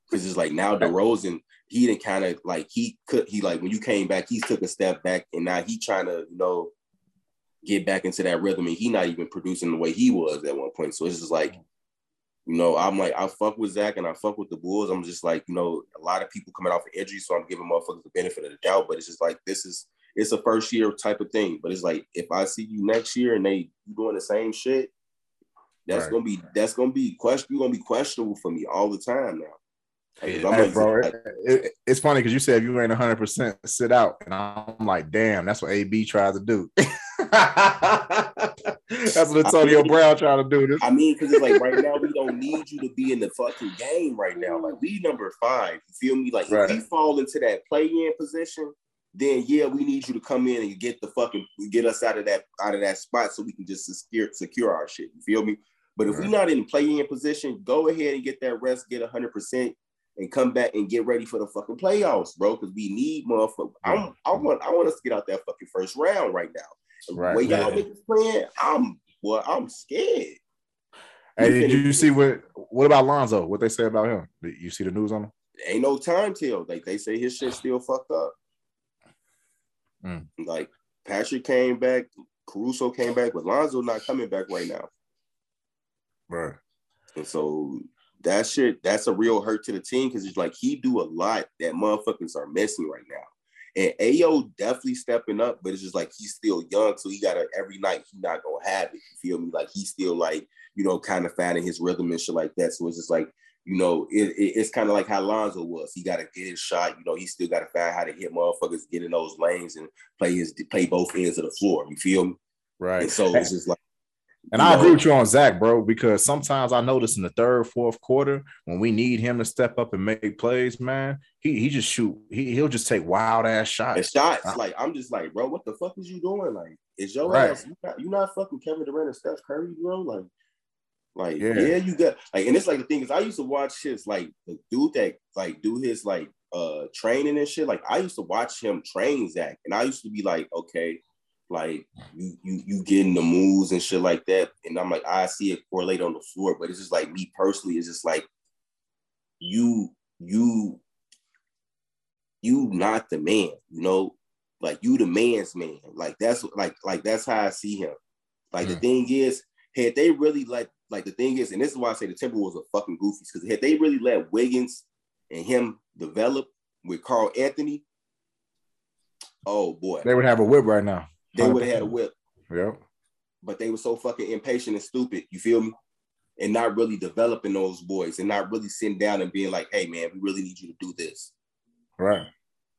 Because it's like now DeRozan, he didn't kind of like, he could, he like, when you came back, he took a step back, and now he trying to, you know, get back into that rhythm and he not even producing the way he was at one point. So it's just like, you know, I'm like, I fuck with Zach and I fuck with the Bulls. I'm just like, you know, a lot of people coming off of injury, so I'm giving motherfuckers the benefit of the doubt. But it's just like this is it's a first year type of thing. But it's like if I see you next year and they you doing the same shit, that's right. gonna be that's gonna be question. You're gonna be questionable for me all the time now. Hey, like, bro, it, it, it's funny because you said if you ain't 100 percent sit out, and I'm like, damn, that's what AB tries to do. That's what Antonio I mean, Brown trying to do. This. I mean, because it's like right now we don't need you to be in the fucking game right now. Like we number five. You feel me? Like right. if we fall into that play-in position, then yeah, we need you to come in and get the fucking get us out of that out of that spot so we can just secure secure our shit. You feel me? But if right. we're not in play-in position, go ahead and get that rest, get hundred percent, and come back and get ready for the fucking playoffs, bro. Because we need motherfucker. I want I want us to get out that fucking first round right now. Right. Way y'all niggas playing, I'm well, I'm scared. Hey, did you see what what about Lonzo? What they say about him? You see the news on him? Ain't no time till. Like they say his shit still fucked up. Mm. Like Patrick came back, Caruso came back, but Lonzo not coming back right now. Right. And so that shit, that's a real hurt to the team because it's like he do a lot that motherfuckers are missing right now. And Ayo definitely stepping up, but it's just like he's still young, so he gotta every night he not gonna have it. You feel me? Like he's still like you know kind of finding his rhythm and shit like that. So it's just like you know it, it, it's kind of like how Lonzo was. He got to get his shot. You know he still got to find how to hit motherfuckers, get in those lanes and play his play both ends of the floor. You feel me? Right. And so it's just like and I agree with you on Zach, bro, because sometimes I notice in the third, fourth quarter when we need him to step up and make plays, man, he he just shoot. He he'll just take wild ass shots. And shots, like I'm just like, bro, what the fuck is you doing? Like, is your right. ass you not, you not fucking Kevin Durant and Steph Curry, bro? Like, like yeah. yeah, you got like, and it's like the thing is, I used to watch his like the dude that like do his like uh training and shit. Like I used to watch him train Zach, and I used to be like, okay like you you you getting the moves and shit like that. And I'm like, I see it correlate on the floor, but it's just like me personally, it's just like you you you not the man, you know, like you the man's man. Like that's like like that's how I see him. Like the mm. thing is, had they really let like the thing is, and this is why I say the Timberwolves are fucking goofies, because had they really let Wiggins and him develop with Karl-Anthony, oh boy, they would have a whip right now they would have had a whip. Yeah. But they were so fucking impatient and stupid. You feel me? And not really developing those boys and not really sitting down and being like, hey man, we really need you to do this. Right.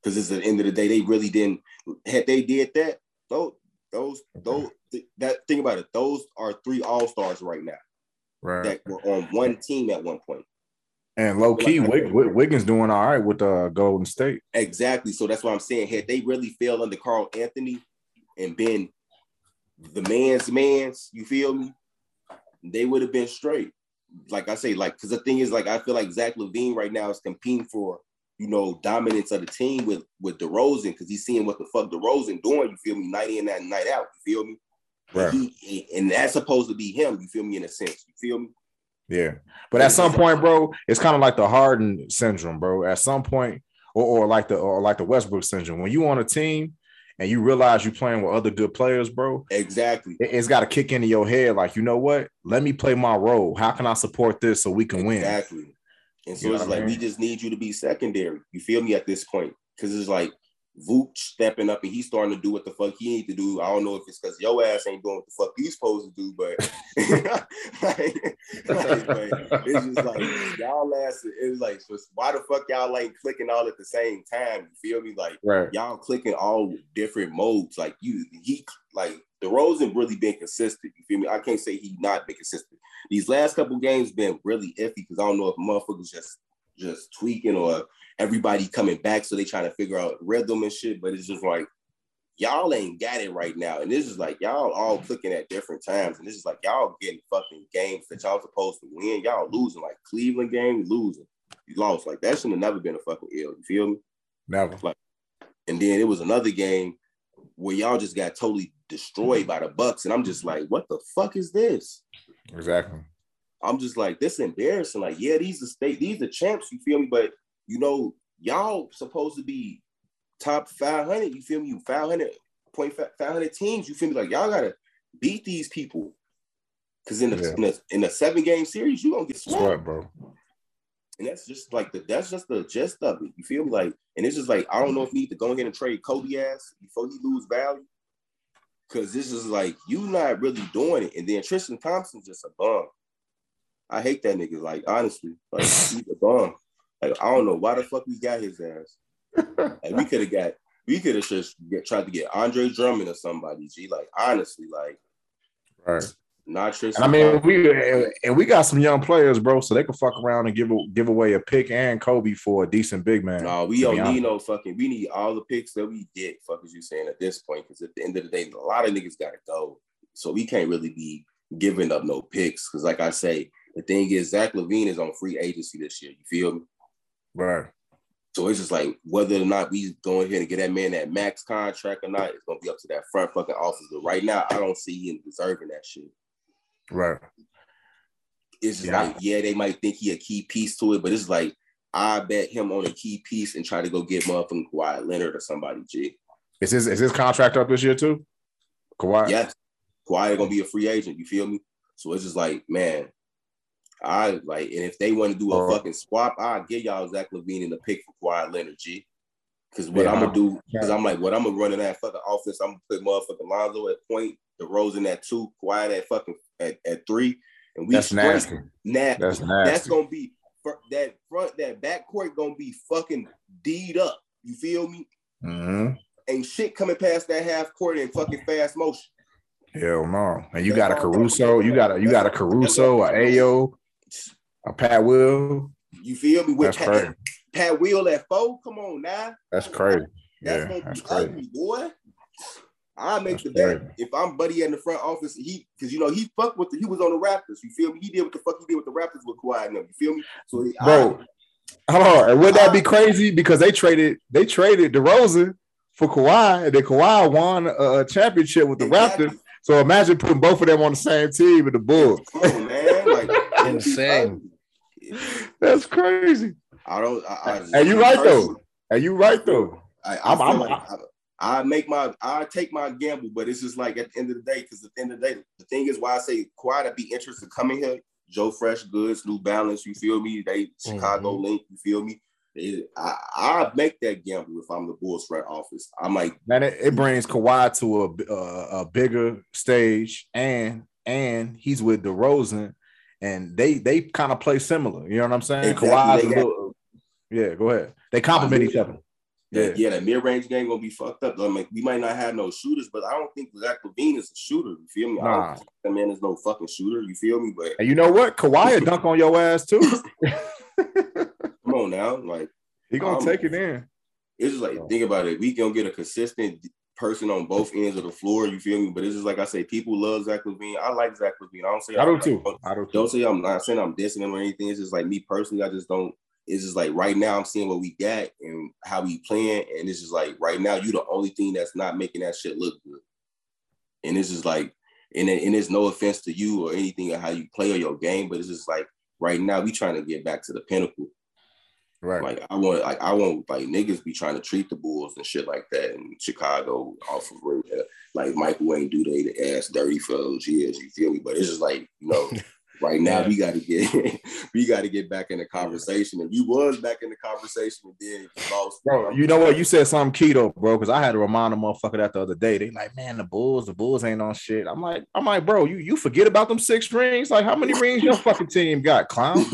Because it's the end of the day, they really didn't had they did that, those those those that think about it, those are three all-stars right now. Right. That were on one team at one point. And low key, like, Wiggins doing all right with uh, Golden State. Exactly. So that's what I'm saying. Had they really failed under Karl-Anthony, and been the man's man's, you feel me? They would have been straight. Like I say, like, because the thing is, like, I feel like Zach LaVine right now is competing for, you know, dominance of the team with with DeRozan, because he's seeing what the fuck DeRozan doing, you feel me, night in and night out, you feel me? Right. He, and that's supposed to be him, you feel me, in a sense, you feel me? Yeah. But at some point, bro, it's kind of like the Harden syndrome, bro. At some point, or, or like the or like the Westbrook syndrome. When you on a team and you realize you're playing with other good players, bro. Exactly. It, has got to kick into your head, like, you know what? Let me play my role. How can I support this so we can exactly. win? Exactly. And so you it's like I mean? we just need you to be secondary. You feel me at this point? Because it's like Vooch stepping up and he's starting to do what the fuck he need to do. I don't know if it's because your ass ain't doing what the fuck you supposed to do, but, like, like, but it's just like y'all ass. It's like so why the fuck y'all like clicking all at the same time? You feel me? Like right. y'all clicking all different modes. Like you, he like the DeRozan really been consistent. You feel me? I can't say he not been consistent. These last couple games been really iffy because I don't know if motherfuckers just just tweaking or everybody coming back, so they trying to figure out rhythm and shit. But it's just like y'all ain't got it right now, and this is like y'all all clicking at different times, and this is like y'all getting fucking games that y'all supposed to win. Y'all losing like Cleveland game, losing. You lost like that should have never been a fucking ill. You feel me? Never. Like, and then it was another game where y'all just got totally destroyed by the Bucks, and I'm just like, what the fuck is this? Exactly. I'm just like, this is embarrassing. Like, yeah, these are state, these are champs, you feel me? But you know, y'all supposed to be top 500. You feel me? You 500 point 500 teams. You feel me? Like y'all gotta beat these people. Cause in the yeah. in, a, in a seven game series, you gonna get swept, bro. And that's just like the that's just the gist of it. You feel me? Like, and it's just like I don't know if we need to go ahead and trade Coby ass before he lose value. Cause this is like you not really doing it. And then Tristan Thompson's just a bum. I hate that nigga. Like honestly, like he's a bum. Like I don't know why the fuck we got his ass. like we could have got, we could have just get, tried to get Andre Drummond or somebody. G, like honestly, like right. Not Tristan. I mean, we and we got some young players, bro, so they can fuck around and give a, give away a pick and Coby for a decent big man. No, we don't need no fucking. We need all the picks that we get. Fuck is you saying at this point? Because at the end of the day, a lot of niggas gotta go, so we can't really be giving up no picks. Because like I say, the thing is, Zach LaVine is on free agency this year. You feel me? Right. So it's just like whether or not we go ahead and get that man that max contract or not, it's gonna be up to that front fucking office. But right now, I don't see him deserving that shit. Right. It's just yeah. like, yeah, they might think he a key piece to it, but it's like I bet him on a key piece and try to go get motherfucking Kawhi Leonard or somebody, G. Is his is his contract up this year too? Kawhi? Yes. Kawhi gonna be a free agent, you feel me? So it's just like, man, I like, and if they want to do a uh, fucking swap, I'll give y'all Zach LaVine in the pick for Kawhi Leonard, G. Because what yeah, I'm gonna do, because I'm like, what I'm gonna run in that fucking offense, I'm gonna put motherfucking Lonzo at point, DeRozan at two, Kawhi at fucking at, at three, and we that's nasty. That's nasty. That's gonna be that front, that backcourt gonna be fucking D'd up. You feel me? Mm-hmm. Ain't shit coming past that half court in fucking fast motion. Hell no. And you got a Caruso, you got a you got a Caruso, a Ayo, a Pat Will. You feel me? With that's Pat, crazy. Pat Will at four. Come on now. That's crazy. That's yeah, that's crazy. Ugly, boy. I make that's the bet if I'm buddy in the front office, he because you know he fucked with the, he was on the Raptors. You feel me? He did what the fuck he did with the Raptors with Kawhi and them. You feel me? So he, bro, I, hold on. And would that be crazy? Because they traded they traded DeRozan for Kawhi, and then Kawhi won a championship with the exactly. Raptors. So imagine putting both of them on the same team with the Bulls. On, man, like insane. That's crazy. I don't. I, I, and you right though. And you right though. I, I, I'm, I'm, like I, I, make my I take my gamble, but it's just like at the end of the day, because at the end of the day, the thing is why I say quiet to be interested coming here. Joe Freshgoods, New Balance, you feel me? They Chicago mm-hmm. link, you feel me? It, I, I make that gamble if I'm the Bulls front office. I might. Man, it, it brings Kawhi to a, a, a bigger stage, and and he's with DeRozan, and they they kind of play similar. You know what I'm saying? Exactly. Kawhi's a little, yeah. Go ahead. They complement each other. Yeah, yeah. That mid range game gonna be fucked up. I mean, we might not have no shooters, but I don't think Zach LaVine is a shooter. You feel me? Nah. I don't think that man is no fucking shooter. You feel me? But and you know what? Kawhi dunk on your ass too. Come on now, like he gonna um, take it in. It's just like think about it. We gonna get a consistent person on both ends of the floor. You feel me? But it's just like I say, people love Zach LaVine. I like Zach LaVine. I don't say I don't too. I do. Don't say I'm not saying I'm dissing him or anything. It's just like me personally. I just don't. It's just like right now I'm seeing what we got and how we playing, and it's just like right now you the only thing that's not making that shit look good. And it's just like, and and it's no offense to you or anything or how you play or your game, but it's just like right now we trying to get back to the pinnacle. Right. Like I want, like I want, like niggas be trying to treat the Bulls and shit like that in Chicago off of like Michael Wayne do they the ass dirty for those years. You feel me? But it's just like you know. Right now, yeah. we got to get we got to get back in the conversation. And you was back in the conversation, and then you lost. Bro, you know what? You said something keto, bro. Because I had to remind a motherfucker that the other day. They like, man, the Bulls, the Bulls ain't on shit. I'm like, I'm like, bro, you you forget about them six rings? Like, how many rings your fucking team got, clown?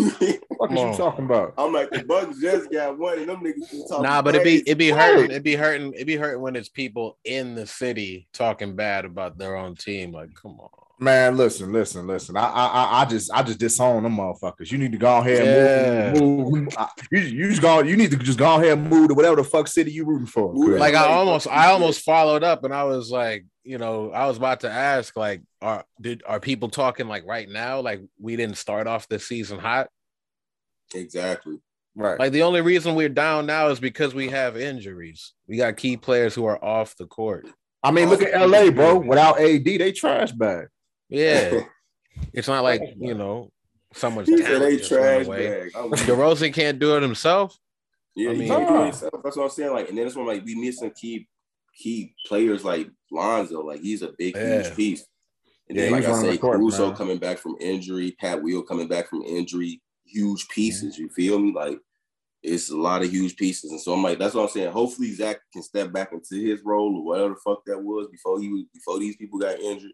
What is you talking about? I'm like, the Bucks just got one, and them niggas just talking. Nah, but it be it be hurting. It be hurting. It be hurting when it's people in the city talking bad about their own team. Like, come on. Man, listen, listen, listen. I, I, I just, I just disown them motherfuckers. You need to go ahead and yeah. move. move. You, you just go. You need to just go ahead and move to whatever the fuck city you rooting for. Like I almost, I almost followed up, and I was like, you know, I was about to ask, like, are did are people talking like right now? Like we didn't start off the season hot. Exactly. Right. Like the only reason we're down now is because we have injuries. We got key players who are off the court. I mean, look at LA, bro. Without AD, they trash bag. Yeah, it's not like you know someone's talent trash bag. DeRozan can't do it himself. Yeah, I mean, he can't do it himself. That's what I'm saying. Like, and then it's when like we missing key key players like Lonzo. Like he's a big yeah. huge piece. And yeah, then, like I say, court, Caruso man. coming back from injury, Pat Will coming back from injury, huge pieces. You feel me? Like it's a lot of huge pieces. And so I'm like, that's what I'm saying. Hopefully Zach can step back into his role or whatever the fuck that was before he before these people got injured.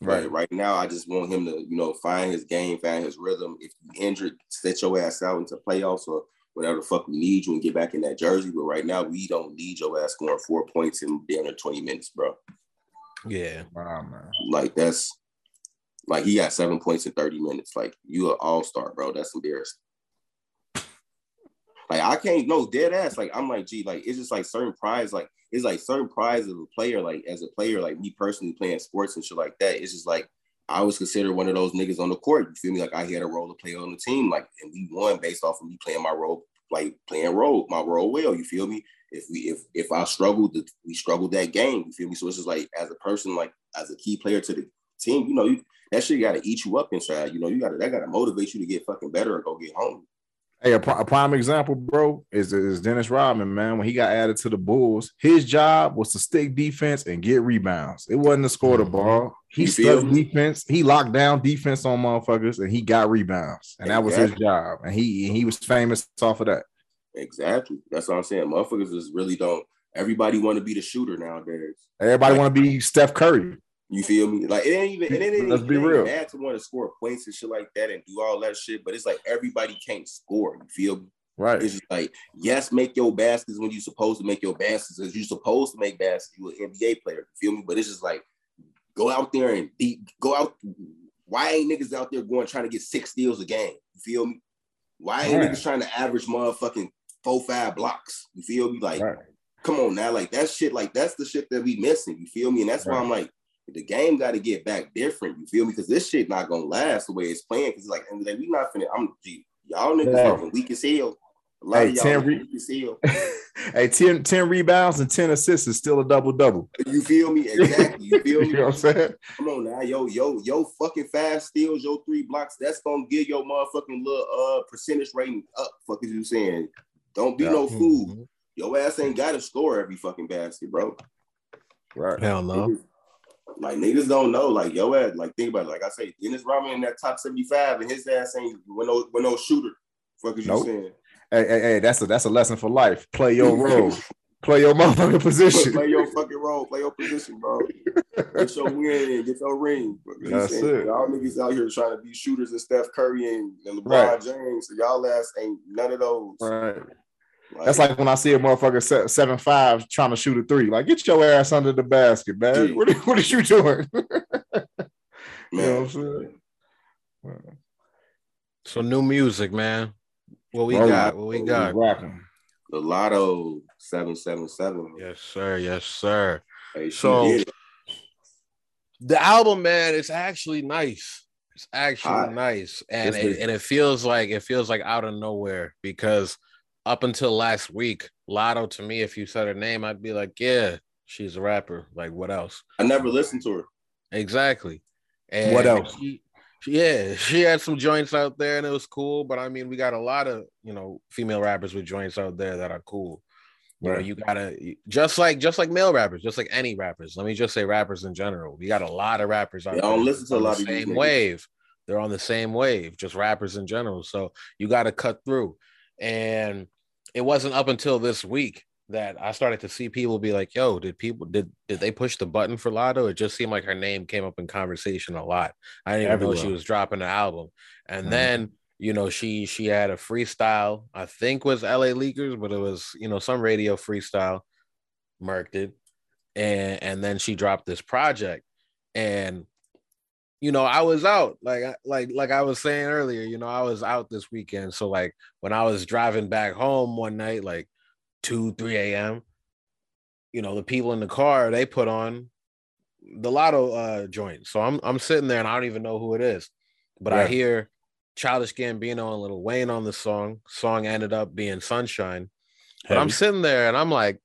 Right. Right now, I just want him to, you know, find his game, find his rhythm. If you injured, set your ass out into playoffs or whatever the fuck we need you and get back in that jersey. But right now, we don't need your ass scoring four points in damn 20 minutes, bro. Yeah. Wow, man. Like that's like he got seven points in 30 minutes. Like you an all-star, bro. That's embarrassing. Like I can't no dead ass. Like I'm like, gee, like it's just like certain prize, like it's like certain prize of a player, like as a player, like me personally playing sports and shit like that. It's just like I was considered one of those niggas on the court. You feel me? Like I had a role to play on the team, like and we won based off of me playing my role, like playing role, my role well. You feel me? If we if if I struggled, we struggled that game. You feel me? So it's just like as a person, like as a key player to the team, you know, you, that shit got to eat you up inside. You know, you got to that got to motivate you to get fucking better and go get home. Hey, a, a, prime example, bro, is, is Dennis Rodman, man. When he got added to the Bulls, his job was to stick defense and get rebounds. It wasn't to score the mm-hmm. ball. He stuck defense. He locked down defense on motherfuckers, and he got rebounds, and that was his job. And he he was famous off of that. Exactly. That's what I'm saying. Motherfuckers just really don't. Everybody want to be the shooter nowadays. Everybody like, want to be Steph Curry. You feel me? Like it ain't even it ain't Let's even, be real. bad to want to score points and shit like that and do all that shit, but it's like everybody can't score. You feel me? Right. It's just like, yes, make your baskets when you're supposed to make your baskets, because you're supposed to make baskets. You're an NBA player. You feel me? But it's just like, go out there and deep, go out. Why ain't niggas out there going trying to get six steals a game? You feel me? Why ain't right. niggas trying to average motherfucking four, five blocks? You feel me? Like, right. come on now. Like that shit, like that's the shit that we missing. You feel me? And that's right. why I'm like, the game got to get back different. You feel me? Because this shit not gonna last the way it's playing. Because like, and like, we not finna. I'm gee, y'all niggas yeah. fucking weak as hell. A lot hey, of y'all 10 re- weak as hell. hey, 10, 10 rebounds and 10 assists is still a double double. You feel me? Exactly. You feel me? you know what I'm saying? Come on now, yo, yo, yo, fucking fast steals, yo, three blocks. That's gonna give your motherfucking little uh percentage rating up. Fuck is you saying? Don't be yeah. no fool. Mm-hmm. Your ass ain't got to score every fucking basket, bro. Right. Hell no. Like niggas don't know. Like yo, ass, like think about it. Like I say, Dennis Rodman in that top seventy five, and his ass ain't when no when no shooter. Fuck is nope. you saying? Hey, hey, hey, that's a that's a lesson for life. Play your role. play your motherfucking position. Play your fucking role. Play your position, bro. get your win. Get your ring. That's it. Y'all niggas out here trying to be shooters and Steph Curry and, and LeBron right. James. So y'all ass ain't none of those. Right. Like, That's like when I see a motherfucker seven five trying to shoot a three. Like, get your ass under the basket, man. What, what are you doing? you know what I'm saying? So new music, man. What we got? What we got? Rocking. The Latto seven seven seven. Yes, sir. Yes, sir. Hey, so the album, man, it's actually nice. It's actually Hot. nice, and it, and it feels like it feels like out of nowhere because up until last week, Latto to me, if you said her name, I'd be like, yeah, she's a rapper. Like, what else? I never listened to her. Exactly. And what else? She, Yeah, she had some joints out there and it was cool. But I mean, we got a lot of you know female rappers with joints out there that are cool. You right. know, you gotta just like just like male rappers, just like any rappers. Let me just say rappers in general. We got a lot of rappers out yeah, there. I don't listen to a lot the of same wave. They're on the same wave, just rappers in general. So you got to cut through. And it wasn't up until this week that I started to see people be like, "Yo, did people did did they push the button for Latto?" It just seemed like her name came up in conversation a lot. I didn't even Everywhere. know she was dropping an album, and mm-hmm. then you know she she had a freestyle. I think was L.A. Leakers, but it was you know some radio freestyle, marked it, and and then she dropped this project, and you know, I was out like like like I was saying earlier, you know, I was out this weekend. So like when I was driving back home one night, like 2, 3 a.m., you know, the people in the car, they put on the Latto uh joint. So I'm I'm sitting there and I don't even know who it is. But yeah. I hear Childish Gambino and Lil Wayne on the song. Song ended up being Sunshine. But I'm sitting there and I'm like,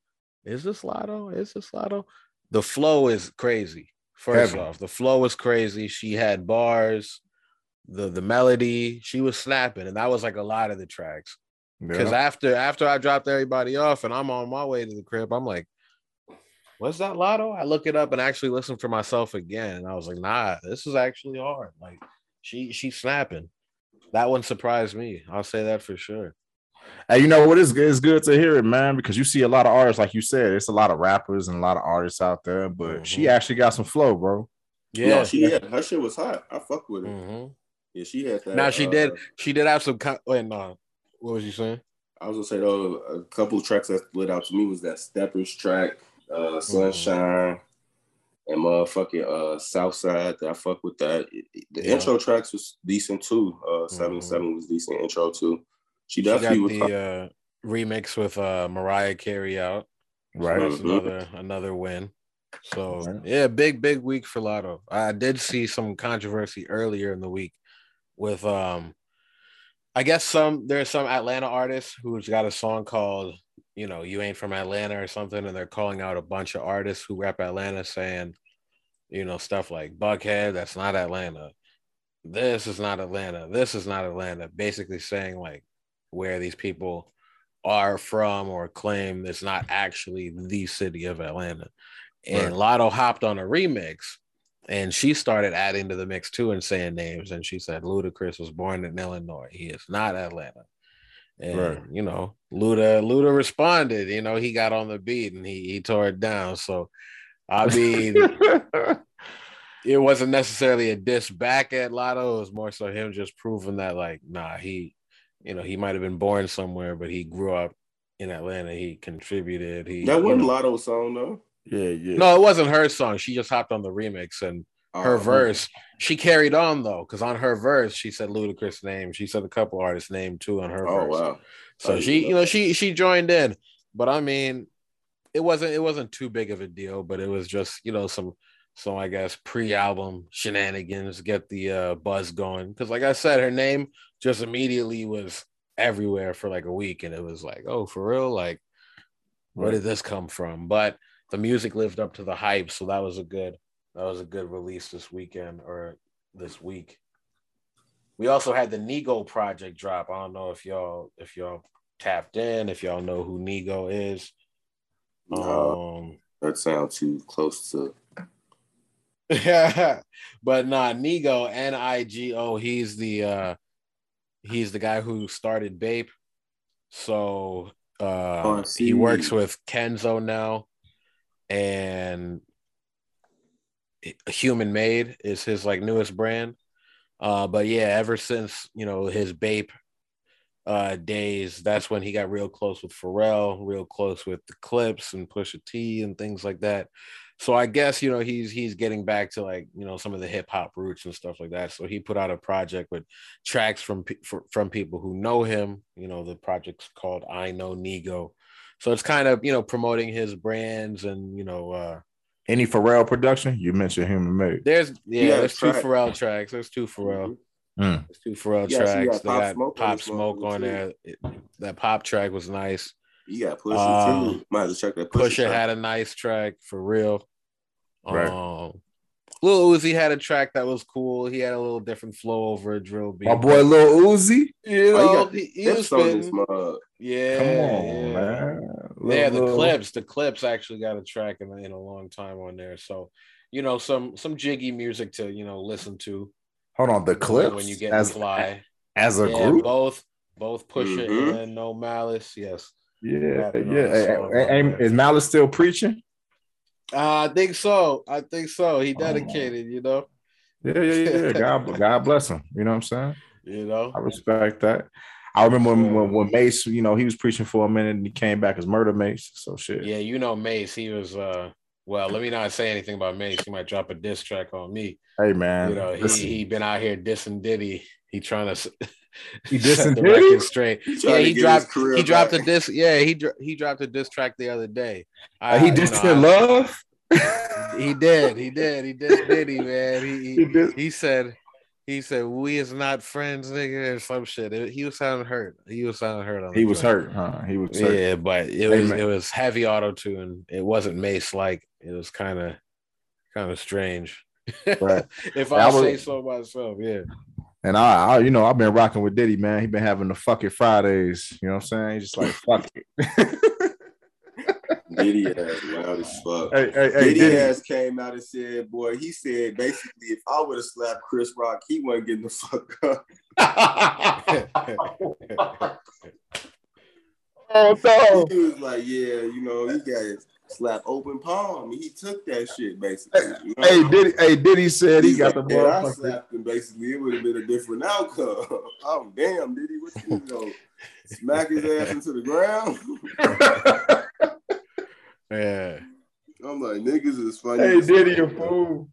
is this Latto Is this Latto The flow is crazy. First off, the flow was crazy. She had bars, the the melody, she was snapping, and that was like a lot of the tracks. Because yeah. after after I dropped everybody off and I'm on my way to the crib, I'm like, what's that Latto? I look it up and actually listen for myself again. And I was like, nah, this is actually hard. Like she she's snapping. That one surprised me. I'll say that for sure. Hey, you know what is good? It's good to hear it, man, because you see a lot of artists, like you said, it's a lot of rappers and a lot of artists out there, but mm-hmm. she actually got some flow, bro. Yeah, no, she had her shit was hot. I fuck with it. Mm-hmm. Yeah, she had that. Now she uh, did. She did have some. Con- Wait, no. What was you saying? I was gonna say though, a couple tracks that lit out to me was that Steppers track, uh. Sunshine, mm-hmm. and motherfucking uh, Southside. That I fuck with that. The yeah. intro tracks was decent too. Uh, seven mm-hmm. seven was decent intro too. She definitely she got the uh, remix with uh, Mariah Carey out. Right, so that's mm-hmm. another another win. So right. yeah, big big week for Latto. I did see some controversy earlier in the week with um, I guess some there's some Atlanta artists who's got a song called you know you ain't from Atlanta or something, and they're calling out a bunch of artists who rap Atlanta, saying you know stuff like Buckhead, that's not Atlanta. This is not Atlanta. This is not Atlanta. Basically saying like where these people are from or claim it's not actually the city of Atlanta. And right. Latto hopped on a remix and she started adding to the mix too and saying names. And she said Ludacris was born in Illinois. He is not Atlanta. And right. you know, Luda Luda responded, you know, he got on the beat and he he tore it down. So I mean it wasn't necessarily a diss back at Latto. It was more so him just proving that like, nah, he you know, he might have been born somewhere, but he grew up in Atlanta. He contributed. He that wasn't Latto song though. Yeah, yeah. No, it wasn't her song. She just hopped on the remix and her oh, verse. She carried on though, because on her verse she said Ludacris' name. She said a couple artists' name too on her oh, verse. wow. So she, you know, she she joined in. But I mean, it wasn't it wasn't too big of a deal, but it was just, you know, some some I guess pre-album shenanigans get the uh, buzz going. Because like I said, her name just immediately was everywhere for like a week, and it was like, oh, for real, like, where did this come from? But the music lived up to the hype, so that was a good that was a good release this weekend or this week. We also had the Nigo project drop. I don't know if y'all if y'all tapped in, if y'all know who Nigo is. No, um, that sounds too close to yeah, but nah, Nigo N I G O. He's the uh he's the guy who started Bape. So uh oh, he works with Kenzo now, and Human Made is his like newest brand. Uh, but yeah, ever since you know his Bape uh days, that's when he got real close with Pharrell, real close with the Clipse and Pusha T and things like that. So I guess you know he's he's getting back to like you know some of the hip hop roots and stuff like that. So he put out a project with tracks from from people who know him. You know the project's called I Know Nigo. So it's kind of you know promoting his brands and you know uh any Pharrell production. You mentioned Human Made. There's yeah, yeah there's two Pharrell tracks. There's two Pharrell. Mm. There's two Pharrell yeah, tracks. So they got Smoke Pop Smoke on there. It, that pop track was nice. You got Pusha um, too. Might have to check that. Pusha, Pusha had a nice track for real. Right. Um, Lil Uzi had a track that was cool. He had a little different flow over a drill beat. My boy Lil Uzi. You Oh, know, got he, he Hips was on this spitting. mug. Yeah, Come on, yeah. man. Yeah, the Lil- Clipse, the Clipse actually got a track in, in a long time on there. So, you know, some some jiggy music to you know listen to Hold on, the clips when you get as fly. as a yeah, group. both both Pusha Mhm. and No Malice. Yes, Yeah, yeah. the Hey, song hey, on hey, there. is Malice still preaching? uh, I think so. I think so. He Oh. dedicated. You know, Yeah, yeah, yeah. yeah. God, God bless him. You know what I'm saying? you know. I respect that. I remember when, when, when Mase, you know, he was preaching for a minute and he came back as Murder Mase. So shit. Yeah, you know Mase. He was. uh Well, let me not say anything about Mase. He might drop a diss track on me. Hey man, you know, he listen, he been out here dissing Diddy. He trying to He set dissing the Diddy? record straight. He Yeah, he dropped his career he dropped a back. diss. Yeah, he dro- he dropped a diss track the other day. uh, he I- dissed you know, in love. He did. He did. He did Diddy, man. He He he, he said he said we is not friends, nigga, or some shit. It- he was sounding hurt. He was sounding hurt on. He was track. hurt, huh? He was hurt. Yeah, but it Hey, was man. it was heavy auto tune. It wasn't Mase like. It was kind of kind of strange. Right. if I I was- say so myself, yeah. And I, I, you know, I've been rocking with Diddy, man. He been having the fuck it Fridays. You know what I'm saying? He's just like fuck it. Diddy ass loud as fuck. hey, hey, hey, Diddy, Diddy. ass came out and said, "Boy, he said basically, if I would have slapped Chris Rock, he wasn't getting the fuck up." oh no. He was like, "Yeah, you know, he got his slap open palm. He took that shit basically." you know? Hey, Diddy, hey, Diddy said he He's got like, the "Man, I slapped him. Basically, it would have been a different outcome. oh damn, Diddy, what you know? Smack his ass into the ground. yeah. I'm like, niggas is funny. hey, as Diddy, fuck, a fool.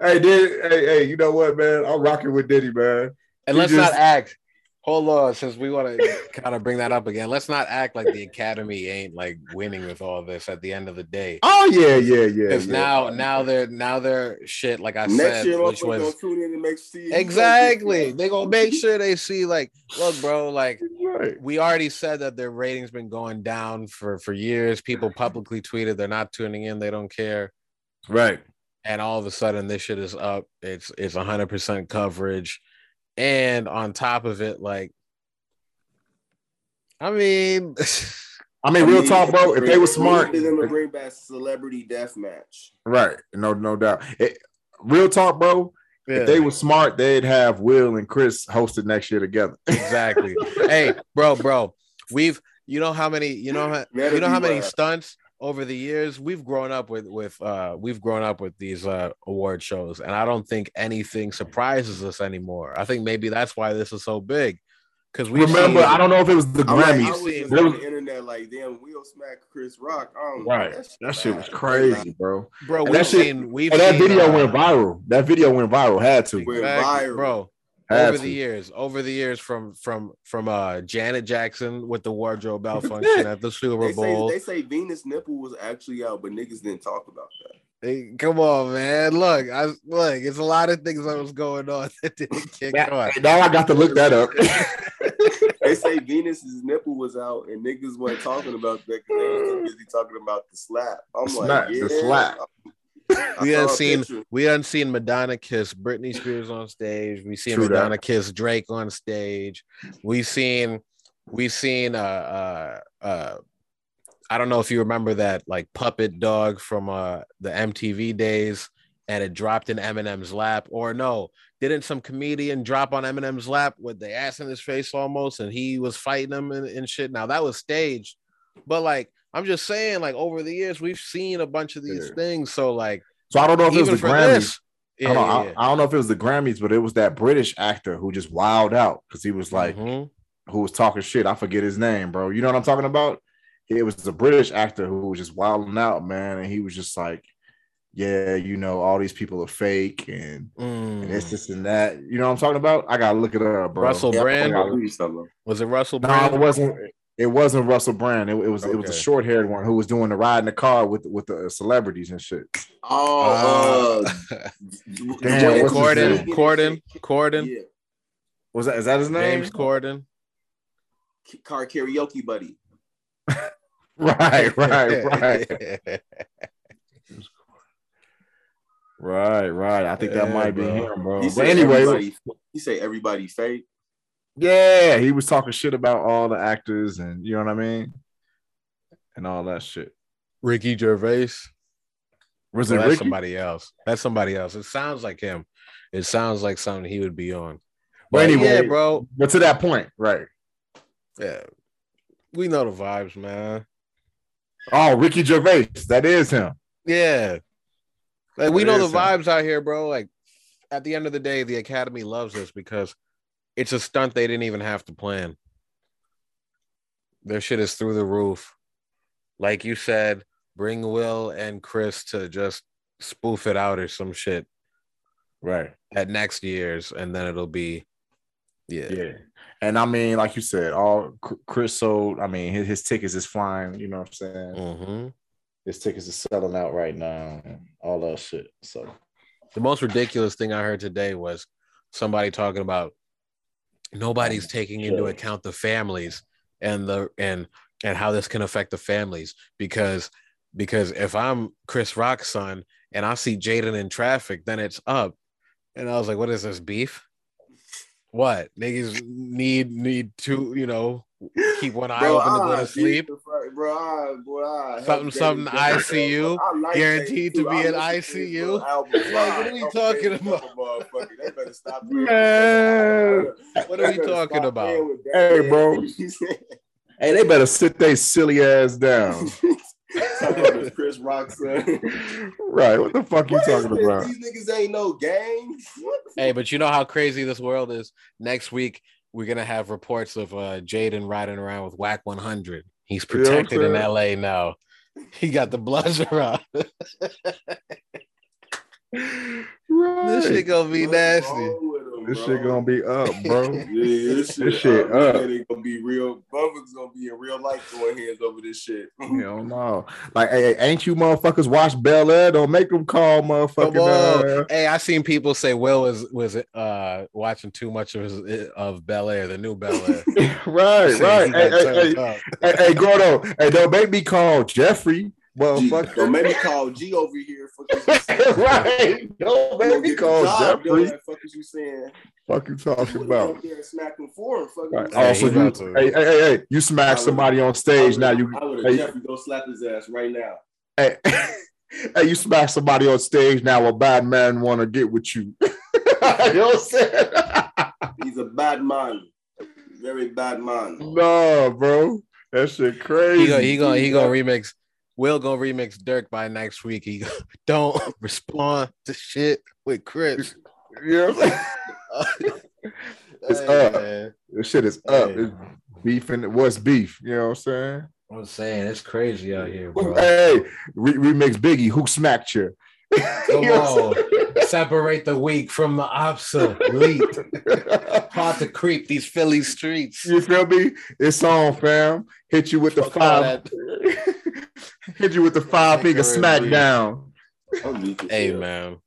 Hey, Diddy, hey, hey, you know what, man? I'm rocking with Diddy, man. And He let's just- not act. Hold on, since we want to kind of bring that up again, let's not act like the Academy ain't like winning with all this at the end of the day. Oh yeah, yeah, yeah. Because yeah. now, now they're now they're shit. Like I Next said, year, which motherfuckers gonna tune in and make see exactly they gonna make sure they see. Like, look, bro, like Right. we already said that their ratings been going down for for years. People publicly tweeted they're not tuning in, they don't care. Right. and all of a sudden this shit is up. It's it's hundred percent coverage, and on top of it, like, I mean, I mean, real talk, bro. If they were smart, we need them to bring back celebrity death match. right? No, no doubt. It, real talk, bro. yeah, If they were smart, they'd have Will and Chris hosted next year together. exactly. hey, bro, bro, we've you know how many you know how you know how many stunts over the years we've grown up with with uh we've grown up with these uh award shows and i don't think anything surprises us anymore i think maybe that's why this is so big because we Remember, I don't know if it was the I'm I Grammys. was on was- the internet like, damn, Will smack Chris Rock. Um, right. That shit was crazy, bro. bro And we've that shit- seen we've And that video uh, went viral. That video went viral. Had to. Went Exactly, viral. bro. Had over the years, over the years, from from from uh Janet Jackson with the wardrobe malfunction at the Super They Bowl. say they say Venus nipple was actually out, but niggas didn't talk about that. Hey, come on, man! Look, I look. It's a lot of things that was going on that didn't kick on. Now, now I got to look that up. They say Venus's nipple was out, and niggas weren't talking about that because they was too busy talking about the slap. I'm The like, slap, yeah, the slap. I We haven't seen we haven't seen Madonna kiss Britney Spears on stage. We seen True that. Madonna kiss Drake on stage. We seen we seen uh uh uh I don't know if you remember that like puppet dog from uh the MTV days and it dropped in Eminem's lap or no didn't some comedian drop on Eminem's lap with the ass in his face almost and he was fighting him and, and shit now that was staged but like I'm just saying like over the years we've seen a bunch of these Yeah. things so like So I don't know if it was the Grammys. this yeah, I, don't know, yeah, I. I don't know if it was the Grammys, but it was that British actor who just wilded out because he was like, Mhm. who was talking shit. I forget his name, bro. You know what I'm talking about? It was the British actor who was just wilding out, man. And he was just like, yeah, you know, all these people are fake and, and it's Mm. this and that. You know what I'm talking about? I gotta look it up, bro. Russell Yeah, Brand forgot who you talking about. was it Russell No, Brand? it wasn't. It wasn't Russell Brand. It, it was it was a short haired one who was doing the ride in the car with with the celebrities and shit. Oh, uh, Damn, what's Corden. Corden, Corden, Yeah, Was that is that his name? James Corden. car karaoke buddy. Right, right, right. Right, right. I think yeah, that might bro. be him, bro. He but anyway, he, say might be him, bro. He but anyway, he say everybody fake. Yeah, he was talking shit about all the actors and you know what I mean, and all that shit. Ricky Gervais. Was it Ricky? somebody else? That's somebody else. It sounds like him. It sounds like something he would be on. But, but anyway, yeah, bro. But to that point, right? Yeah, we know the vibes, man. Oh, Ricky Gervais, that is him. Yeah, like we know the vibes out here, bro. Like at the end of the day, the Academy loves us because it's a stunt they didn't even have to plan. Their shit is through the roof. Like you said, bring Will and Chris to just spoof it out or some shit. Right. At next year's, and then it'll be yeah. Yeah. And I mean, like you said, all Chris sold, I mean, his, his tickets is flying, you know what I'm saying? Mm-hmm. His tickets is selling out right now all that shit. So the most ridiculous thing I heard today was somebody talking about nobody's taking into account the families and the and and how this can affect the families because because if I'm Chris Rock's son and I see Jaden in traffic, then it's up. And I was like, what is this beef? What niggas need need to, you know, keep one eye bro, open to go uh, to sleep. Bro, I, bro, I something, something ICU, like guaranteed to be in ICU. Like, what are we talking about? Man, what are we talking about? Hey, bro. hey, they better sit their silly ass down. Chris Rock son. right. What the fuck what you talking about? These niggas ain't no gang. Hey, but you know how crazy this world is. Next week, we're gonna have reports of uh Jaden riding around with Wack 100. He's protected you know in LA now. He got the buzzer on. Right. This shit gonna be What's nasty. Him, this shit gonna be up, bro. yeah, this shit, this shit up. up. It gonna be real. Motherfuckers gonna be in real life throwing hands over this shit. Hell no. Like, hey, ain't you motherfuckers watch Bel Air? Don't make them call motherfucking. Uh... Hey, I seen people say Will was was uh watching too much of his, of Bel Air, the new Bel Air. right, right. Hey, hey, hey, hey, hey, Gordo. Hey, don't make me call Jeffrey. Motherfucker. Don't make me call G over here. right. Don't make me call Jeffrey. Fuck is you saying? Fuck you talking about? Smack him for him. Right. Also, you, hey, hey, hey, hey, you smack somebody on stage now. You, I would have hey, Jeffrey go slap his ass right now. Hey, hey, you smack somebody on stage now. A bad man want to get with you. you know what I'm saying? He's a bad man. Very bad man. No, bro. That shit crazy. He gonna he gonna he gonna remix Will go remix Dirk by next week. He don't respond to shit with Chris. Yeah, it's hey, up. Man. This shit is up. Hey. It's beef and what's beef? You know what I'm saying? I'm saying it's crazy out here, bro. Hey, re- remix Biggie. Who smacked you? Come on, separate the weak from the obsolete. Hard to creep these Philly streets. You feel me? It's on, fam. Hit you with the five. Hit you with the five finger smackdown. Hey man,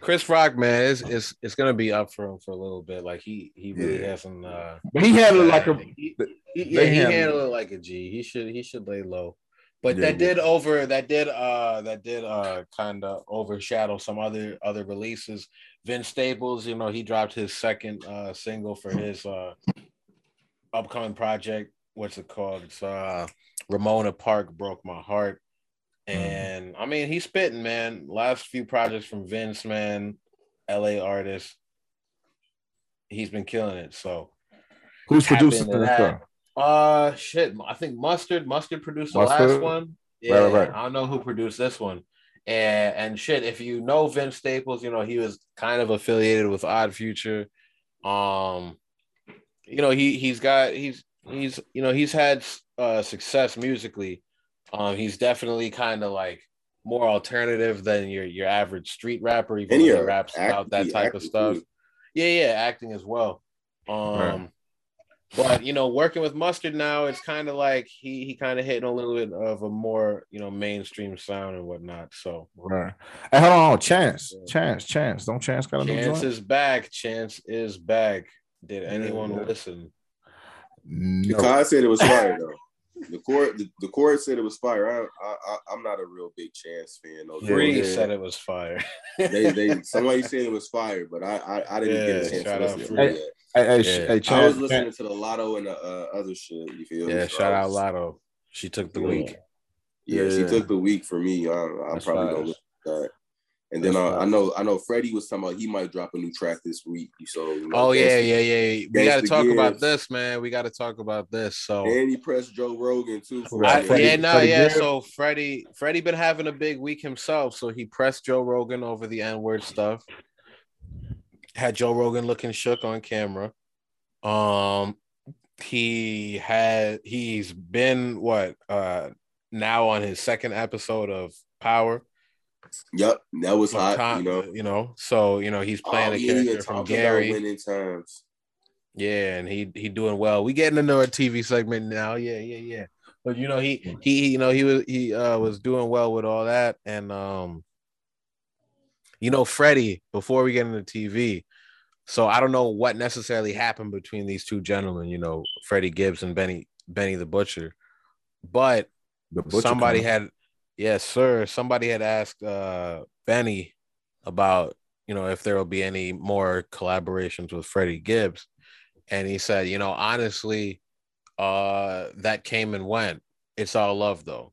Chris Rock, man, it's, it's it's gonna be up for him for a little bit. Like he he really yeah. has some. Uh, he handled like a. He, he, yeah, he handled it like a G. He should he should lay low. But yeah, that did over that did uh that did uh kind of overshadow some other other releases. Vince Staples, you know, he dropped his second uh single for his uh upcoming project. What's it called? It's uh Ramona Park broke my heart. Mm-hmm. And mm. I mean, he's spitting, man. Last few projects from Vince, man, LA artist. He's been killing it. So who's producing that? Uh shit. I think Mustard. Mustard produced the Mustard? last one. Yeah, right, right. I don't know who produced this one. And and shit, if you know Vince Staples, you know, he was kind of affiliated with Odd Future. Um, you know, he he's got he's he's you know he's had uh, success musically. Um, he's definitely kind of like more alternative than your your average street rapper, even though he raps act, about that type of stuff. Too. Yeah, yeah, acting as well. Um, right. but you know, working with Mustard now, it's kind of like he he kind of hitting a little bit of a more you know mainstream sound and whatnot. So right. Hey, hold on, Chance, yeah. Chance, Chance, don't Chance got a Chance is back. Chance is back. Did anyone yeah, yeah. listen? No. Because I said it was fire though. The court, the, the court said it was fire. I, I, I am not a real big Chance fan. No, Bree said it was fire. they, they, somebody said it was fire, but I, I, I didn't yeah, get a chance to listen to it. Hey, hey, yeah. hey, Chance, I was listening to the Latto and the uh, other shit. You feel? Yeah, so shout out Latto. She took the yeah. week. Yeah, yeah, she took the week for me. I, I'm probably gonna listen to that. And then uh, I know I know Freddie was talking about he might drop a new track this week. So you know, oh yeah, yeah, yeah. We got to talk about this, man. We got to talk about this. So and he pressed Joe Rogan too. I, yeah, no, Freddie yeah. So Freddie, Freddie been having a big week himself. So he pressed Joe Rogan over the N word stuff. Had Joe Rogan looking shook on camera. Um, he had he's been what uh now on his second episode of Power Yep, that was hot. You know, you know. So you know he's playing oh, a character from Gary. Winning times. Yeah, and he he doing well. We getting into a TV segment now. Yeah, yeah, yeah. But you know he he you know he was he uh was doing well with all that, and um, you know Freddie. Before we get into TV, so I don't know what necessarily happened between these two gentlemen. You know, Freddie Gibbs and Benny Benny the Butcher, but the butcher somebody coming. had Yes, sir. Somebody had asked uh, Benny about, you know, if there will be any more collaborations with Freddie Gibbs. And he said, you know, honestly, uh, that came and went. It's all love though.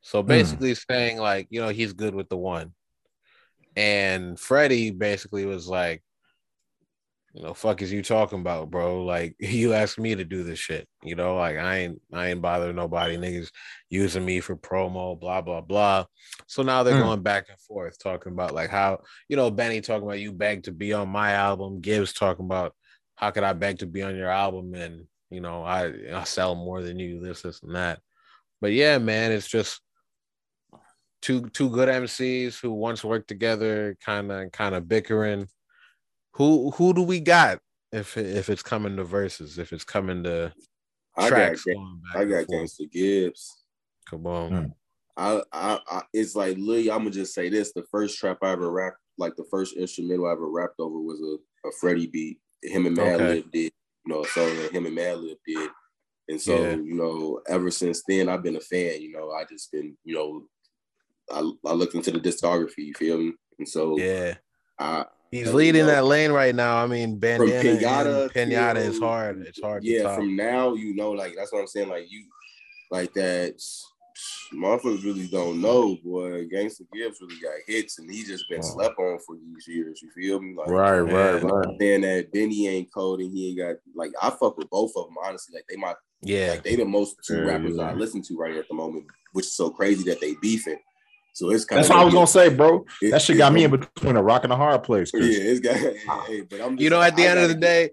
So hmm. basically mm. saying like, you know, he's good with the one. And Freddie basically was like, you know, fuck is you talking about, bro? Like you asked me to do this shit, you know, like I ain't I ain't bothering nobody. Niggas using me for promo, blah, blah, blah. So now they're mm. going back and forth talking about like how, you know, Benny talking about you begged to be on my album, Gibbs talking about how could I beg to be on your album and you know, I I sell more than you, this, this, and that. But yeah, man, it's just two two good MCs who once worked together, kind of kind of bickering who who do we got if if it's coming to verses? If it's coming to I tracks got I got Gangsta Gibbs. Come on. Hmm. I, I, I it's like Lee. I'm gonna just say this: the first trap I ever rapped, like the first instrumental I ever rapped over, was a, a Freddie beat. Him and Madlib okay. did, you know, a song that him and Madlib did. And so, yeah. you know, ever since then, I've been a fan. You know, I just been, you know, I, I looked into the discography. You feel me? And so, yeah, I He's leading that lane right now. I mean, bandana Pinata, Pinata is hard. It's hard. Yeah, from now, you know, like that's what I'm saying. Like you, like that. Motherfuckers really don't know, boy. Gangsta Gibbs really got hits, and he just been oh. slept on for these years. You feel me? Like, right, right, right. Saying that Benny ain't cold, and he ain't got like I fuck with both of them. Honestly, like they my yeah, like they the most two rappers yeah. I listen to right at the moment, which is so crazy that they beefing. So it's kind that's what I was gonna say, bro. It, that shit got me in between a rock and a hard place. Yeah, it's got. Hey, but I'm you know, at the I end of the day,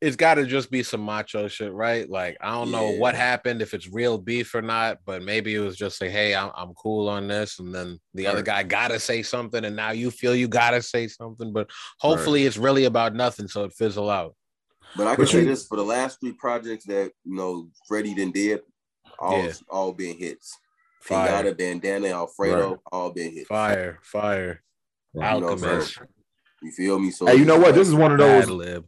it's got to just be some macho shit, right? Like I don't yeah. know what happened, if it's real beef or not, but maybe it was just like, hey, I'm, I'm cool on this, and then the right. other guy got to say something, and now you feel you got to say something, but hopefully right. it's really about nothing, so it fizzle out. But I can but say you, this for the last three projects that you know Freddie then did, all yeah. all being hits. Fire. Pinata, Bandana, Alfredo, right. all been hit. Fire, fire. Alchemist. You feel me? So hey, you know what? This is one of those. Lib.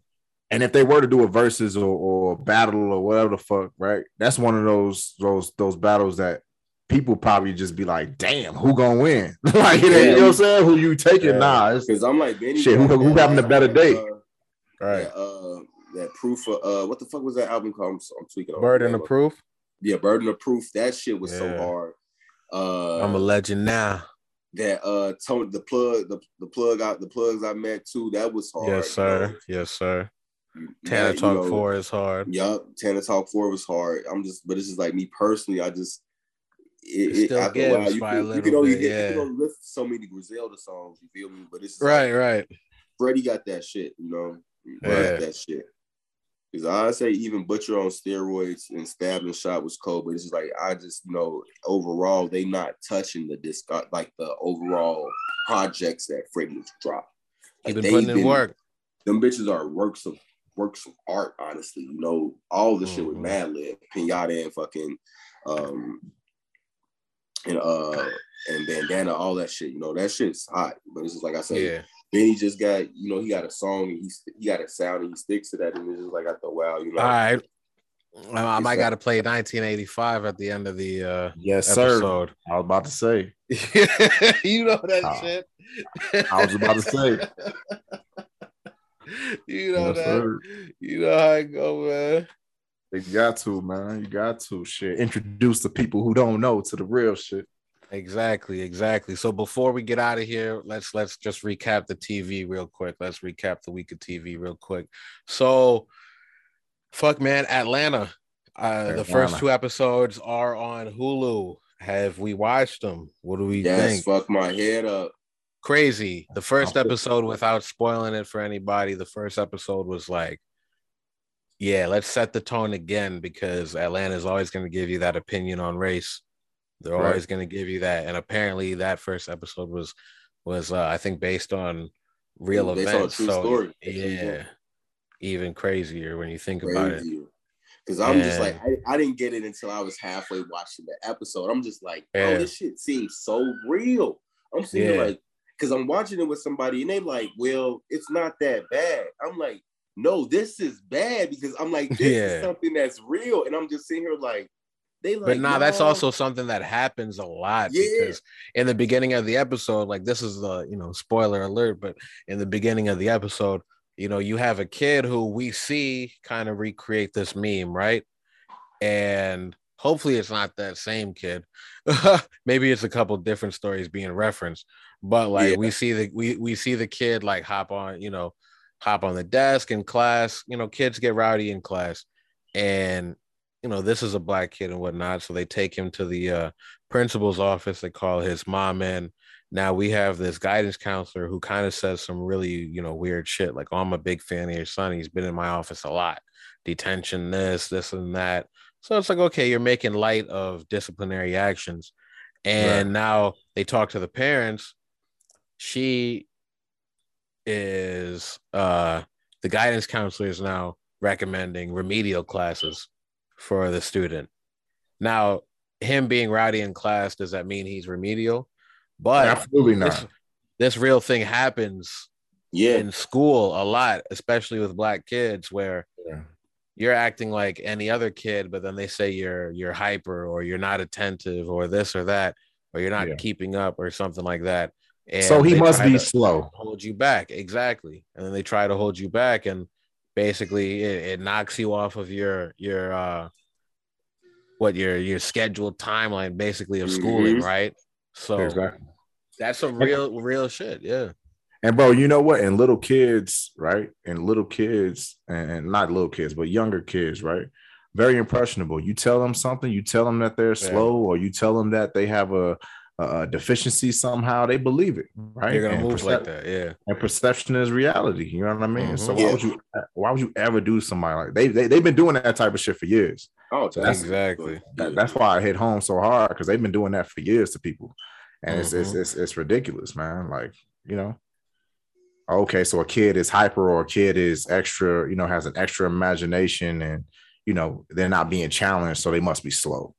And if they were to do a versus or, or battle or whatever the fuck, right? That's one of those those those battles that people probably just be like, "Damn, who gonna win?" like, yeah. you know what I'm saying? Who you taking? Yeah. Nah, because I'm like, Benny shit, who, who having a better day? Uh, right. That, uh, that proof of uh, what the fuck was that album called? I'm, I'm tweaking. Burden of Proof. Yeah, Burden of Proof. That shit was yeah. so hard. Uh, I'm a legend now. That uh Tony the plug the, the plug out the plugs I met too that was hard. Yes sir. Yes sir. Tana Talk you know, Four is hard. Yup, Tana Talk Four was hard. I'm just, but it's just like me personally. I just it, it after a while, you, can, you can only bit, yeah. you can only lift so many Griselda songs. You feel me? But it's right, like, right. Freddie got that shit. You know, yeah. that shit. Because I say even Butcher on steroids and stab and shot was cold, but it's just like I just you know overall they not touching the disc uh, like the overall projects that Freddie dropped. Like, been putting in work. Them bitches are works of works of art, honestly. You know, all the mm-hmm. shit with mm-hmm. Madlib, Pinata and fucking um and uh and bandana, all that shit. You know, that shit's hot. But it's just like I said, yeah. Then he just got, you know, he got a song and he he got a sound and he sticks to that. And it's just like I thought, wow, you know. All right. I, might got to play 1985 at the end of the uh, yes, episode. sir. I was about to say. you know that uh, shit. I was about to say. you know yes, that. Sir. You know how I go, man. You got to, man. You got to shit. Introduce the people who don't know to the real shit. Exactly, exactly. So before we get out of here, let's let's just recap the TV real quick. Let's recap the week of TV real quick. So fuck man, Atlanta. Uh the first two episodes are on Hulu. Have we watched them? What do we yes, think? Fuck my head up. Crazy. The first episode, without spoiling it for anybody, the first episode was like, yeah, let's set the tone again because Atlanta is always going to give you that opinion on race they're right. always going to give you that. And apparently, that first episode was was uh, I think based on real yeah, events. so story. yeah, even crazier when you think crazier. about it. Because I'm just like I, I, didn't get it until I was halfway watching the episode. I'm just like, oh, yeah. this shit seems so real. I'm seeing yeah. like, because I'm watching it with somebody and they like, well, it's not that bad. I'm like, no, this is bad because I'm like, this is something that's real, and I'm just sitting here like, they like, but nah, no. that's also something that happens a lot yeah. because in the beginning of the episode, like this is the you know spoiler alert, but in the beginning of the episode, you know, you have a kid who we see kind of recreate this meme, right? And hopefully it's not that same kid. Maybe it's a couple different stories being referenced, but like yeah. we see the we we see the kid like hop on, you know, hop on the desk in class. You know, kids get rowdy in class, and you know, this is a black kid and whatnot. So they take him to the uh, principal's office. They call his mom in. Now we have this guidance counselor who kind of says some really, you know, weird shit. Like, oh, I'm a big fan of your son. He's been in my office a lot. Detention, this, this, and that. So it's like, okay, you're making light of disciplinary actions. And right. now they talk to the parents. She is uh the guidance counselor is now recommending remedial classes for the student. Now, him being rowdy in class, does that mean he's remedial? But absolutely not. This, this real thing happens yeah. in school a lot, especially with black kids, where yeah. you're acting like any other kid, but then they say you're you're hyper or you're not attentive or this or that, or you're not yeah. keeping up or something like that. And so he must be slow. Hold you back. Exactly. And then they try to hold you back. And basically it, it knocks you off of your your uh what your your scheduled timeline basically of schooling, mm-hmm. right? So exactly. that's some real real shit, yeah. And bro, you know what? And little kids, right? And little kids, and not little kids, but younger kids, right? Very impressionable. You tell them something, you tell them that they're yeah. slow, or you tell them that they have a uh, deficiency somehow, they believe it, right? They're gonna and move percep- like that, yeah. And perception is reality. You know what I mean? Mm-hmm. So why yeah. would you why would you ever do somebody like they, they they've been doing that type of shit for years. Oh, so that's exactly. That, that's why I hit home so hard because they've been doing that for years to people, and mm-hmm. it's, it's mm-hmm. it's it's ridiculous, man. Like you know, okay, so a kid is hyper or a kid is extra, you know, has an extra imagination, and you know they're not being challenged, so they must be slow.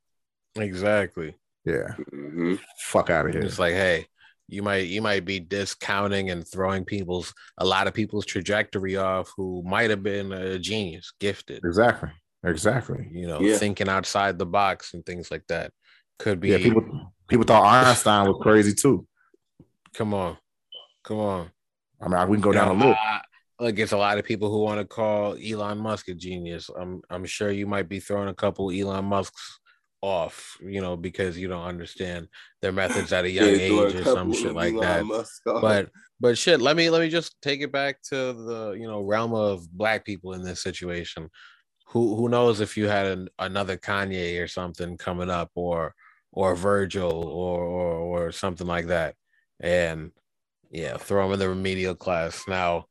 Exactly. Yeah. Mm-hmm. Fuck out of here. It's like, hey, you might you might be discounting and throwing people's a lot of people's trajectory off who might have been a genius, gifted. Exactly. Exactly. You know, yeah. thinking outside the box and things like that. Could be yeah, people people thought Einstein was crazy too. Come on. Come on. I mean, we can go down a list. Like it's a lot of people who want to call Elon Musk a genius. I'm I'm sure you might be throwing a couple Elon Musk's off, you know, because you don't understand their methods at a young yeah, age or some shit like that. But but shit, let me let me just take it back to the you know realm of black people in this situation. Who who knows if you had an, another Kanye or something coming up or or Virgil or, or or something like that, and yeah, throw them in the remedial class now.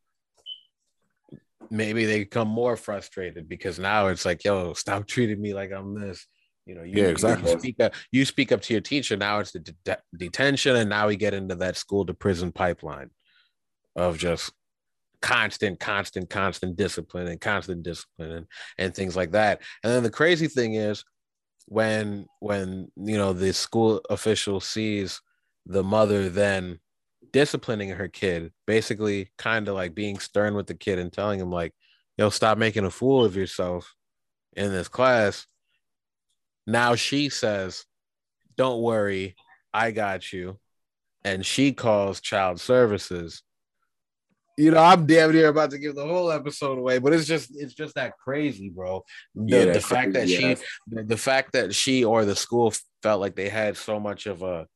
Maybe they become more frustrated because now it's like, yo, stop treating me like I'm this you know, you, yeah, exactly. You speak, up, you speak up to your teacher. Now it's the de- detention, and now we get into that school to prison pipeline of just constant, constant, constant discipline and constant discipline and, and things like that. And then the crazy thing is when when you know the school official sees the mother then disciplining her kid, basically kind of like being stern with the kid and telling him like, yo, stop making a fool of yourself in this class. Now she says, Don't worry, I got you. And she calls child services. You know, I'm damn near about to give the whole episode away, but it's just it's just that crazy, bro. The, Yeah, the fact that crazy, she the, the fact that she or the school felt like they had so much of a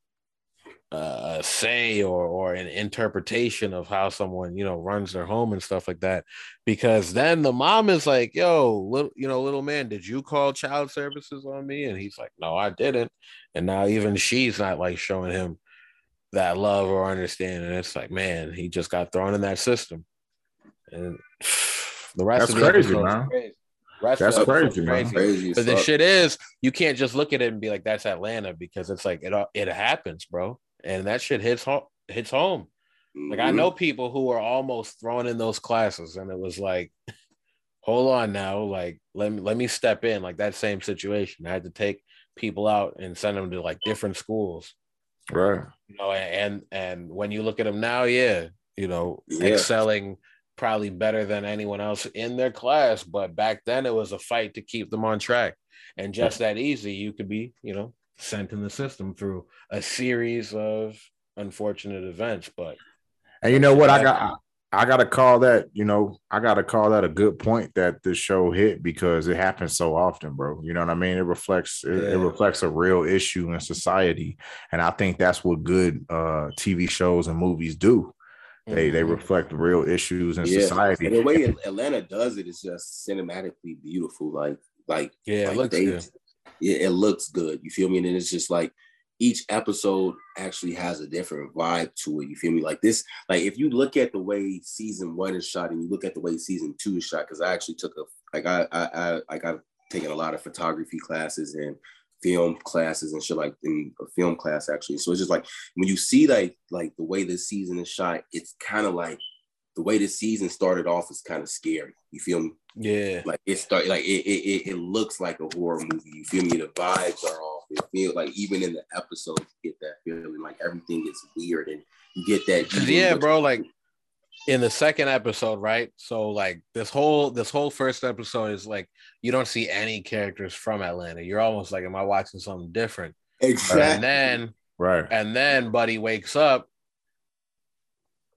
uh, a say or or an interpretation of how someone you know runs their home and stuff like that because then the mom is like yo little you know little man did you call child services on me? And he's like no i didn't. And now even she's not like showing him that love or understanding. It's like man he just got thrown in that system. And the rest That's of the crazy, man. crazy. Rest That's of the crazy, man. Crazy. As but the shit is, you can't just look at it and be like, "That's Atlanta," because it's like it it happens, bro, and that shit hits home. Hits home. Like I Mhm. know people who were almost thrown in those classes, and it was like, hold on now, like let me let me step in. Like that same situation, I had to take people out and send them to like different schools. Right. You know, and and when you look at them now, yeah, you know, Yeah. excelling probably better than anyone else in their class. But back then, it was a fight to keep them on track, and just that easy, you could be, you know, sent in the system through a series of unfortunate events. But And you know what? I got I gotta call that, you know, I gotta call that a good point that this show hit because it happens so often, bro. You know what I mean? It reflects it, it reflects a real issue in society. And I think that's what good uh TV shows and movies do. They they Mhm. reflect real issues in Yeah. society. And the way Atlanta does it is just cinematically beautiful. Like, like yeah, it like they- good. Yeah, it looks good. You feel me? And then it's just like each episode actually has a different vibe to it. You feel me? Like this, like if you look at the way season one is shot and you look at the way season two is shot, because I actually took a like I I I like I've taken a lot of photography classes and film classes and shit like in a film class actually. So it's just like when you see like like the way this season is shot, it's kind of like the way the season started off is kind of scary. You feel me? Yeah, like it start like it, it it it looks like a horror movie. You feel me? The vibes are off. It feel like even in the episodes, you get that feeling like everything is weird and you get that. yeah, with- bro. Like in the second episode, right? So like this whole this whole first episode is like you don't see any characters from Atlanta. You're almost like, am I watching something different? exactly. And then right. and then Buddy wakes up,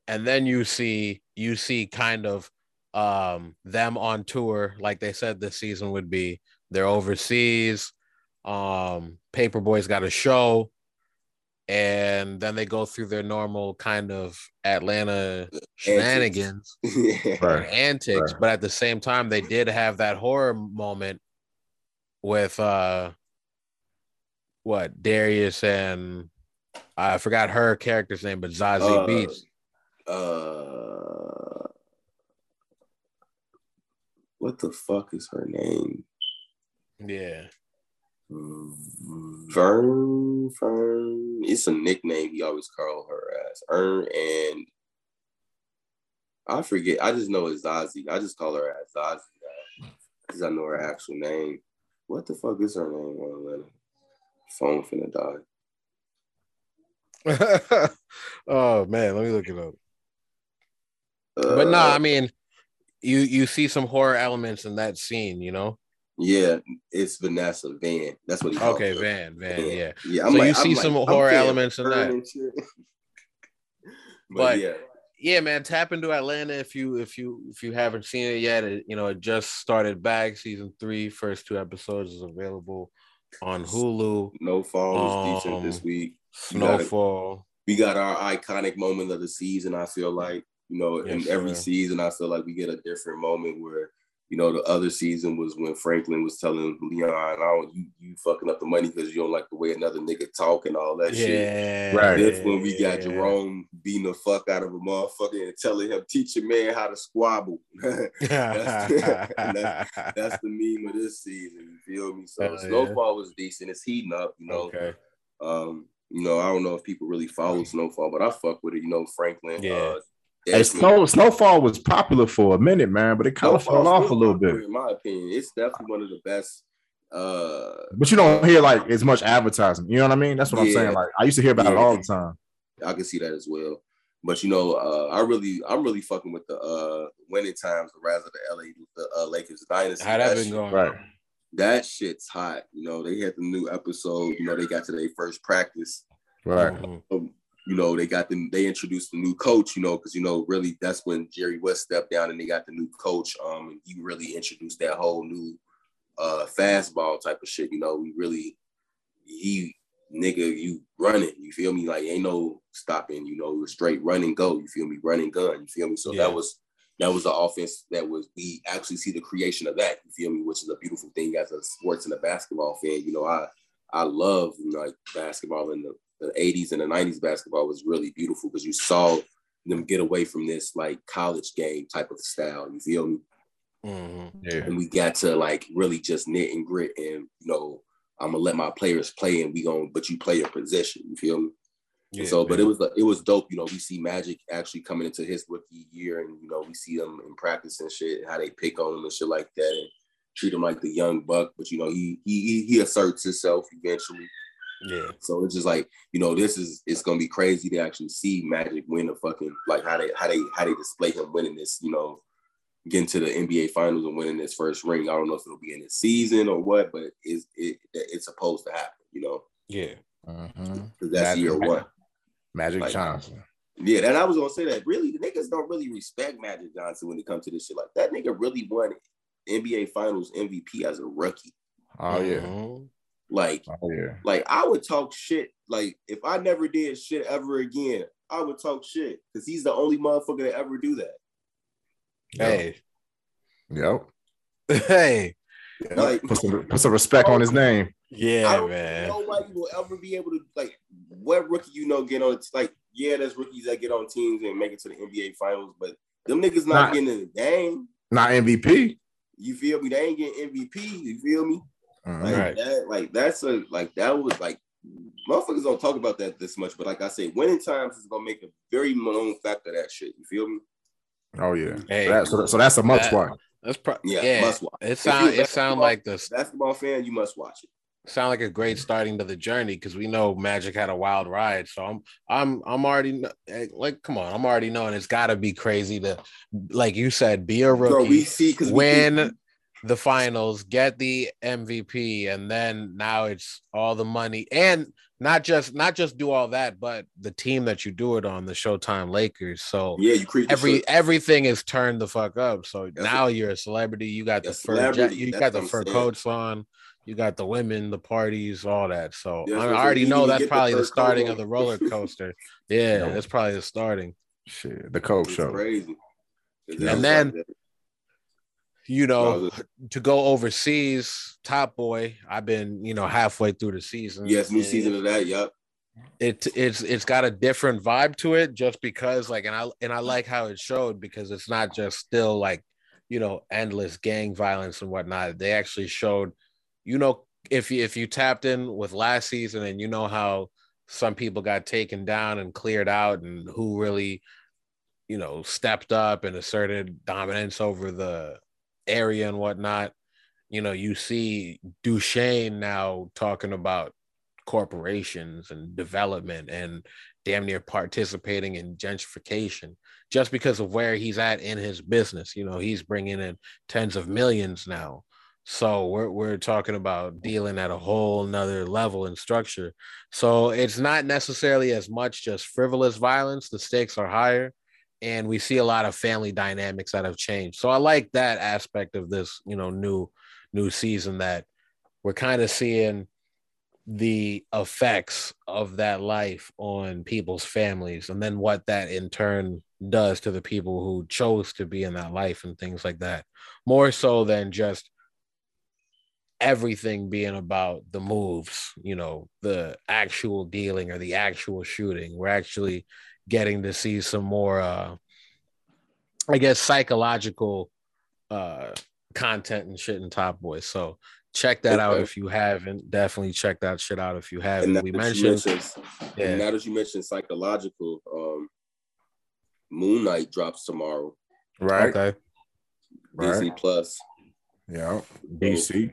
and then you see you see kind of um them on tour, like they said this season would be. They're overseas. Um, Paper Boi's got a show, and then they go through their normal kind of Atlanta shenanigans yeah. Right. and antics, Right. but at the same time, they did have that horror moment with uh what Darius and I forgot her character's name, but Zazie Uh, Beetz. Uh, what the fuck is her name? Yeah. Vern, Vern. It's a nickname he always call her as. Ern and I forget. I just know it's Zazie. I just call her as Zazie now because I know her actual name. What the fuck is her name on Atlanta? Phone finna die. oh man, let me look it up. Uh, But no, I mean, you you see some horror elements in that scene, you know. yeah, it's Vanessa Van. That's what he. Okay, her. Van, Van, yeah. Yeah, So you see some horror elements in that. but, But- yeah, yeah, man, tap into Atlanta if you if you if you haven't seen it yet. It, you know, it just started back. Season three, first two episodes is available on Hulu. No Fall was decent this Um, week. Gotta- Snowfall. we got our iconic moment of the season. I feel like you know, in Yes, every sir. season, I feel like we get a different moment where you know the other season was when Franklin was telling Leon, "Oh, you you fucking up the money because you don't like the way another nigga talk and all that shit." Right. This when we got. Jerome beating the fuck out of a motherfucker and telling him, "Teach your man how to squabble." That's- That's the meme of this season. You feel me? So Hell yeah. Snowfall was decent. It's heating up. You know. okay. Um, you know, I don't know if people really follow Snowfall, but I fuck with it. You know, Franklin. Yeah. Uh, Hey, Snow, Snowfall was popular for a minute, man, but it kind of fell off a little popular, bit. In my opinion, it's definitely one of the best. Uh, But you don't hear like as much advertising. You know what I mean? That's what I'm saying. Like I used to hear about it all the time. I can see that as well. But you know, uh, I really, I'm really fucking with the uh, winning times, the rise of the LA, the uh, Lakers dynasty. How that That been shit- going? Right. that shit's hot. You know, they had the new episode. You know, they got to their first practice. Right. Um, you know, they got them. They introduced the new coach. You know, because you know, really, that's when Jerry West stepped down, and they got the new coach. Um, and he really introduced that whole new uh fastball type of shit. You know, we really he nigga, you running. You feel me? Like ain't no stopping. You know, straight run and go. You feel me? Running gun. You feel me? So Yeah. that was that was the offense that was we actually see the creation of that. You feel me? Which is a beautiful thing as a sports and a basketball fan. You know, I I love you know, like basketball and the, the 80s and the 90s basketball was really beautiful because you saw them get away from this like college game type of style. You feel me? Mhm. Yeah. and we got to like really just knit and grit and you know i'm gonna let my players play and we gonna but you play your position you feel me And Yeah, so but it was it was dope you know we see magic actually coming into his rookie year and you know we see them in practice and shit how they pick on him and shit like that and treat him like the young buck but you know he he he- he asserts himself eventually yeah, so it's just like you know this is it's gonna be crazy to actually see magic win a fucking like how they how they how they display him winning this you know getting to the NBA finals and winning this first ring. I don't know if it'll be in this season or what, but it's it, it's supposed to happen, you know, yeah. Mhm. because that's Magic- year one. Magic Like- Johnson. Yeah, and I was gonna say that really the niggas don't really respect Magic Johnson when it comes to this shit. Like that nigga really won NBA Finals MVP as a rookie. Oh yeah. Mhm. Like, Oh yeah. like I would talk shit. Like if I never did shit ever again, I would talk shit because he's the only motherfucker to ever do that. Hey, Yep. hey, Yep. Like- put some put some respect on his name. I yeah, don't man. nobody will ever be able to like what rookie you know get on like yeah, there's rookies that get on teams and make it to the NBA finals, but them niggas not Not- getting in the game. Not MVP. You feel me? They ain't getting MVP. You feel me? Like Right. that, like that's a like that was like motherfuckers don't talk about that this much, but like I say, winning times is gonna make a very known factor of that shit. You feel me? Oh yeah. Hey, so, that, so, so that's a must that- watch. That's pro- Yeah, yeah. must watch. It If sound it sound like the Basketball fan, you must watch it. sound like a great starting to the journey because we know Magic had a wild ride. So I'm I'm I'm already eh, like, come on, I'm already knowing it's got to be crazy to, like you said, be a rookie, Bro, we see because win the finals, get the MVP, and then now it's all the money and not just not just do all that, but the team that you do it on, the Showtime Lakers. So yeah, you create every shit. everything is turned the fuck up. So That's now you're a celebrity. You got the a fur, ja- you That's got the what I'm fur coats on. You got the women, the parties, all that. So That's I what I'm already know that's get the probably the starting of the roller coaster. Yeah, No. that's probably the starting. Shit. The Coke It's show. crazy. And then- You know, No, to go overseas, Top Boy. I've been, you know, halfway through the season. yes, new season of that. Yup. it it's it's got a different vibe to it just because like and I and I like how it showed because it's not just still like you know endless gang violence and whatnot. They actually showed, you know, if you if you tapped in with last season and you know how some people got taken down and cleared out and who really, you know, stepped up and asserted dominance over the area and whatnot. You know, you see Dushane now talking about corporations and development and damn near participating in gentrification just because of where he's at in his business. You know, he's bringing in tens of millions now. So we're, we're talking about dealing at a whole nother level and structure. So it's not necessarily as much just frivolous violence. The stakes are higher. And we see a lot of family dynamics that have changed. So I like that aspect of this, you know, new new season that we're kind of seeing the effects of that life on people's families and then what that in turn does to the people who chose to be in that life and things like that more so than just everything being about the moves you know the actual dealing or the actual shooting we're actually getting to see some more uh i guess psychological uh content and shit in top boy so check that out if you haven't. Definitely check that shit out if you haven't. We mentioned, mentioned- yeah, and now that you mentioned psychological, um, Moon Knight drops tomorrow. Right. okay, Disney Right. Plus. Yeah. DC.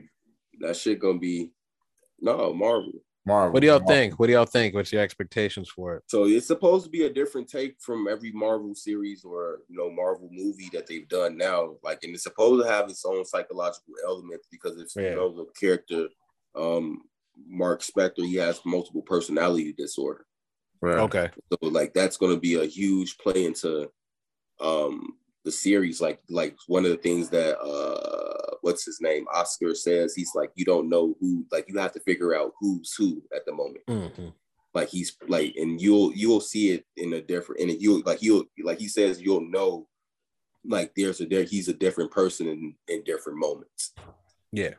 That shit gonna be no Marvel. Marvel. What do y'all Marvel. think? What do y'all think? What's your expectations for it? So it's supposed to be a different take from every Marvel series or you know Marvel movie that they've done now. Like, and it's supposed to have its own psychological elements because it's yeah. you know the character, um, Mark Spector, he has multiple personality disorder. Right. Okay. So like that's going to be a huge play into um the series. Like like one of the things that uh what's his name Oscar says he's like you don't know who like you have to figure out who's who at the moment. Mm-hmm. Like he's like and you'll you'll see it in a different and you'll like you'll like he says you'll know like there's a there he's a different person in in different moments. Yeah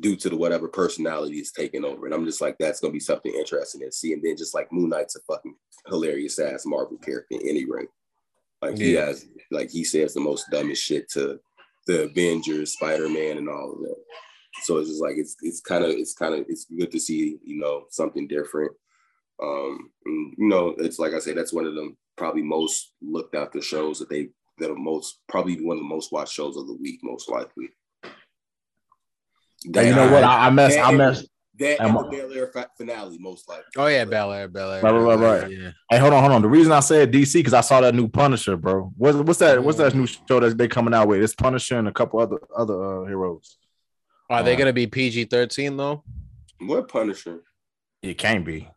due to the whatever personality is taking over. And I'm just like, that's gonna be something interesting to see. And then just like Moon Knight's a fucking hilarious ass Marvel character in any. Like he has like he says the most dumbest shit to the Avengers, Spider-Man, and all of that. So it's just like it's it's kind of it's kind of it's good to see, you know, something different. Um, and, you know, it's like I said, that's one of them probably most looked after shows that they that are most probably one of the most watched shows of the week, most likely. That, you know what? I, I messed. I messed. That and the Bel Air finale, most likely. Oh yeah, Bel Air, Bel Air. Right, right, right, right. Yeah. Hey, hold on, hold on. The reason I said DC because I saw that new Punisher, bro. What's what's that? What's that new show that they coming out with? It's Punisher and a couple other other uh, heroes. Are they uh, gonna be PG thirteen though? What Punisher? It can't be.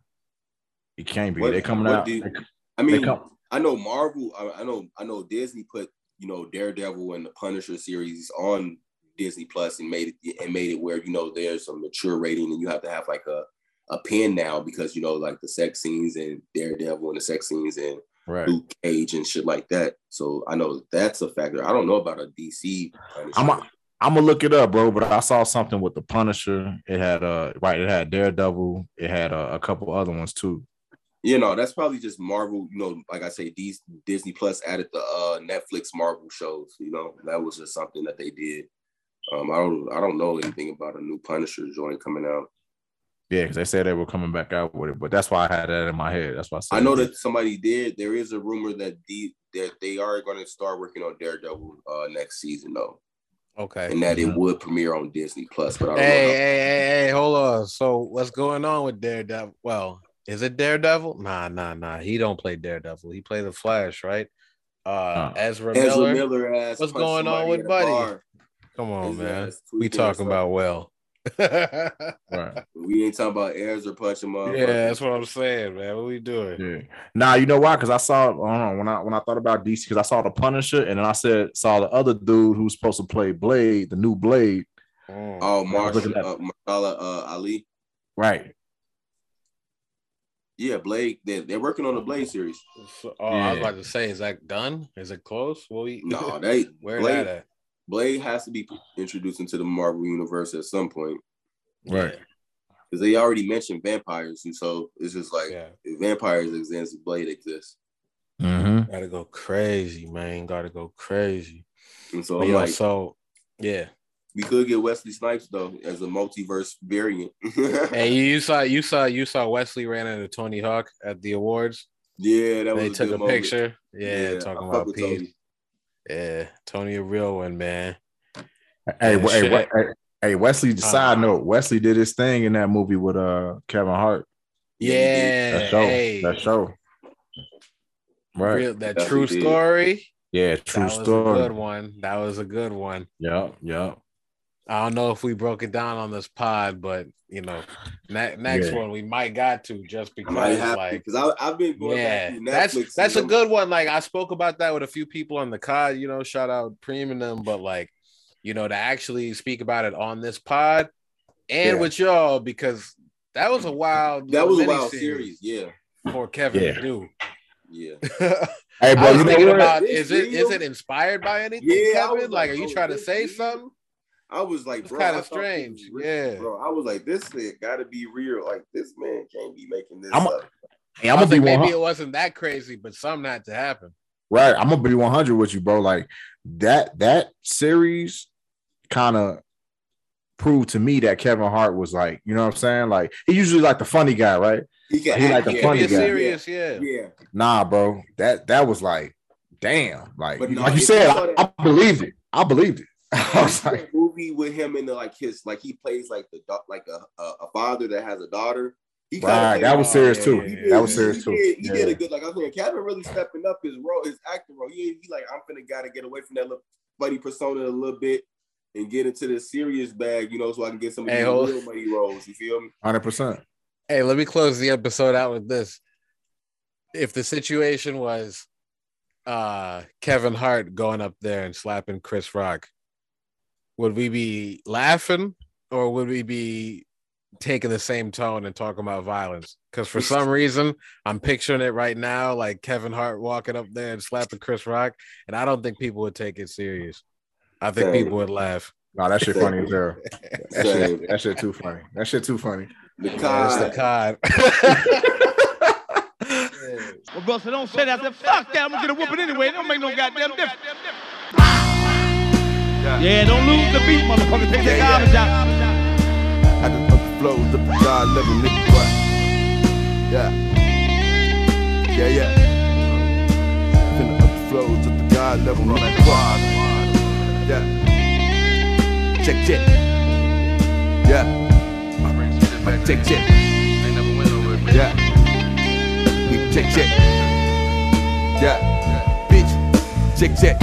It can't be. What, they coming out. You, I mean, I know Marvel. I, I know. I know Disney put you know Daredevil and the Punisher series on Disney Plus and made it and made it where you know there's a mature rating and you have to have like a a pin now because you know like the sex scenes and Daredevil and the sex scenes and right. Luke Cage and shit like that. So I know that's a factor. I don't know about a DC. I'm a, I'm gonna look it up, bro. But I saw something with the Punisher. It had uh right. It had Daredevil. It had uh, a couple other ones too. You know, that's probably just Marvel. You know, like I say, these Disney Plus added the uh Netflix Marvel shows. You know, that was just something that they did. Um, I don't I don't know anything about a new Punisher joint coming out. Yeah, because they said they were coming back out with it, but that's why I had that in my head. That's why I, I know that somebody did. There is a rumor that the that they are going to start working on Daredevil uh, next season, though. Okay, and that mm-hmm. it would premiere on Disney Plus. But I don't hey, know hey, hey, hey, hold on. So what's going on with Daredevil? Well, is it Daredevil? Nah, nah, nah. He don't play Daredevil. He play the Flash, right? Uh, Ezra, Ezra Miller. Miller what's going on with Buddy? Come on, man. We talking about well. right. We ain't talking about airs or punching up. Yeah, that's what I'm saying, man. What we doing? Yeah. Nah, you know why? Because I saw know, when I when I thought about DC, because I saw the Punisher, and then I said saw the other dude who's supposed to play Blade, the new Blade. Mm. Oh, Marshall, uh, Mahershala uh, Ali. Right. Yeah, Blade. They're, they're working on the Blade series. So, oh, yeah. I was about to say, is that done? Is it close? Will we? No, they. Where Blade, that at? Blade has to be introduced into the Marvel universe at some point. Right. Because they already mentioned vampires, and so it's just like yeah. if vampires exist, Blade exists. Mm-hmm. Gotta go crazy, man. Gotta go crazy. And so, yeah, like, so yeah, we could get Wesley Snipes though as a multiverse variant. hey, you saw you saw you saw Wesley ran into Tony Hawk at the awards. Yeah, that they was took a, moment. picture. Yeah, yeah talking about Pete. Yeah, Tony a real one, man. Hey, hey, hey, hey, Wesley. Uh-huh. Side note: Wesley did his thing in that movie with uh Kevin Hart. Yeah, that show. Hey. That show. Right. Real, that That's true story. Yeah, true that story. good one. That was a good one. Yeah, yeah. I don't know if we broke it down on this pod, but you know, ne- next yeah. one we might got to just because like because I've been going yeah, that's that's a good one. Like I spoke about that with a few people on the cod, you know, shout out Preem and them, but like, you know, to actually speak about it on this pod and yeah. with y'all because that was a wild that was a wild series, yeah, for Kevin yeah. to do. Yeah. hey, bro, you know about is it is it inspired by anything, yeah, Kevin? Like, like, are you oh, trying to say something? I was like, bro, kind of strange. Yeah, bro. I was like, this thing got to be real. Like, this man can't be making this I'm, up. Hey, I'm gonna be maybe it wasn't that crazy, but something had to happen. Right, I'm gonna be 100 with you, bro. Like that that series kind of proved to me that Kevin Hart was like, you know what I'm saying? Like he usually like the funny guy, right? He, he like the yeah, funny guy. Serious, yeah. yeah. Nah, bro. That that was like, damn. Like, no, like you said, I, I believed it. I believed it. I was like, movie with him in the like his like he plays like the like a, a, a father that has a daughter, He right, that was serious too. Did, that was serious he too. Did, he yeah. did a good like I was saying. Kevin really stepping up his role, his acting role. He, he like I'm finna gotta get away from that little buddy persona a little bit and get into the serious bag, you know, so I can get some of hey, these real money roles. You feel me? Hundred percent. Hey, let me close the episode out with this. If the situation was uh Kevin Hart going up there and slapping Chris Rock, would we be laughing or would we be taking the same tone and talking about violence? Because for some reason, I'm picturing it right now, like Kevin Hart walking up there and slapping Chris Rock, and I don't think people would take it serious. I think Same. people would laugh. No, that shit funny as hell. That shit, that shit too funny. That shit too funny. The cod. the cod. well, Buster, don't say that. I said, fuck that. I'm gonna get a whooping anyway. It don't make no goddamn difference. Yeah, don't lose the beat, motherfucker. Take that garbage out. Had to up the flows up to God level, nigga. What? Yeah. Yeah, yeah. Finna up the flows up to God level, nigga. What? Yeah. Check, check. Yeah. My rings get back check, check. Yeah. Check, check. Yeah. Bitch. Check, check.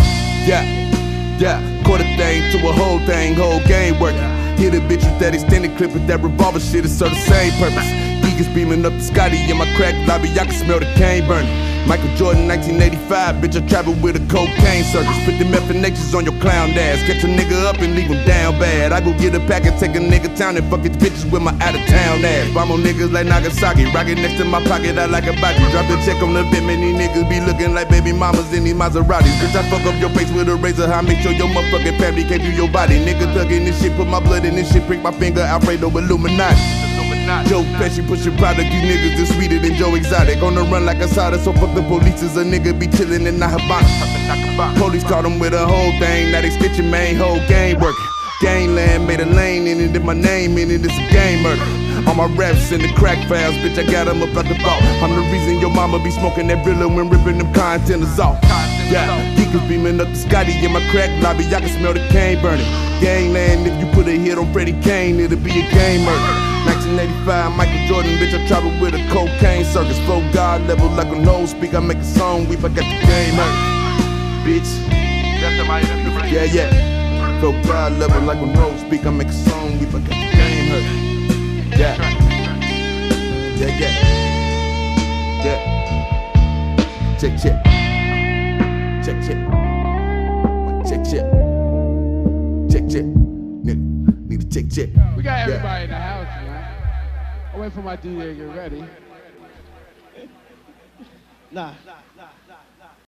Yeah. Yeah, quarter thing to a whole thing, whole game working. Hit a bitch with that extended clip with that revolver shit, it's serve the same purpose. Beaming up the Scotty in my crack lobby, I can smell the cane burning. Michael Jordan, 1985, bitch, I travel with a cocaine circus. Put them FNHs on your clown ass. Catch a nigga up and leave him down bad. I go get a pack and take a nigga town and fuck his bitches with my out of town ass. Bomb on niggas like Nagasaki. Rocket next to my pocket, I like a body. Drop the check on the bit, many niggas be looking like baby mamas in these Maseratis. Bitch, I fuck up your face with a razor. I make sure your motherfucking family can't do your body. Nigga thuggin' this shit, put my blood in this shit, prick my finger, Alfredo Illuminati. Joe Pesci pushing product, you niggas is sweeter than Joe Exotic. On the run like a soda, so fuck the police is a nigga be chillin' in the Habana. Police caught him with a whole thing, now they stitching main whole game working. Gangland made a lane in it, and my name in it, it's a game murder. All my raps in the crack files, bitch, I got them up at the vault. I'm the reason your mama be smoking that Brillo when ripping them containers off. Yeah, geekers beaming up the Scotty in my crack lobby, I can smell the cane burning. Gangland, if you put a hit on Freddie Kane, it'll be a game murder. 1985, Michael Jordan, bitch, I travel with a cocaine circus. Flow God level like a nose speak. I make a song, we forget the game hurt. Bitch. Yeah, yeah. Flow God level like a nose speak. I make a song, we forget the game hurt. Yeah. Yeah, yeah. Yeah. Check, check. Check, check. Check, check. Check, check. Nigga, need to check, check. We got everybody yeah. in the house. I wait for my DJ to get ready. Nah.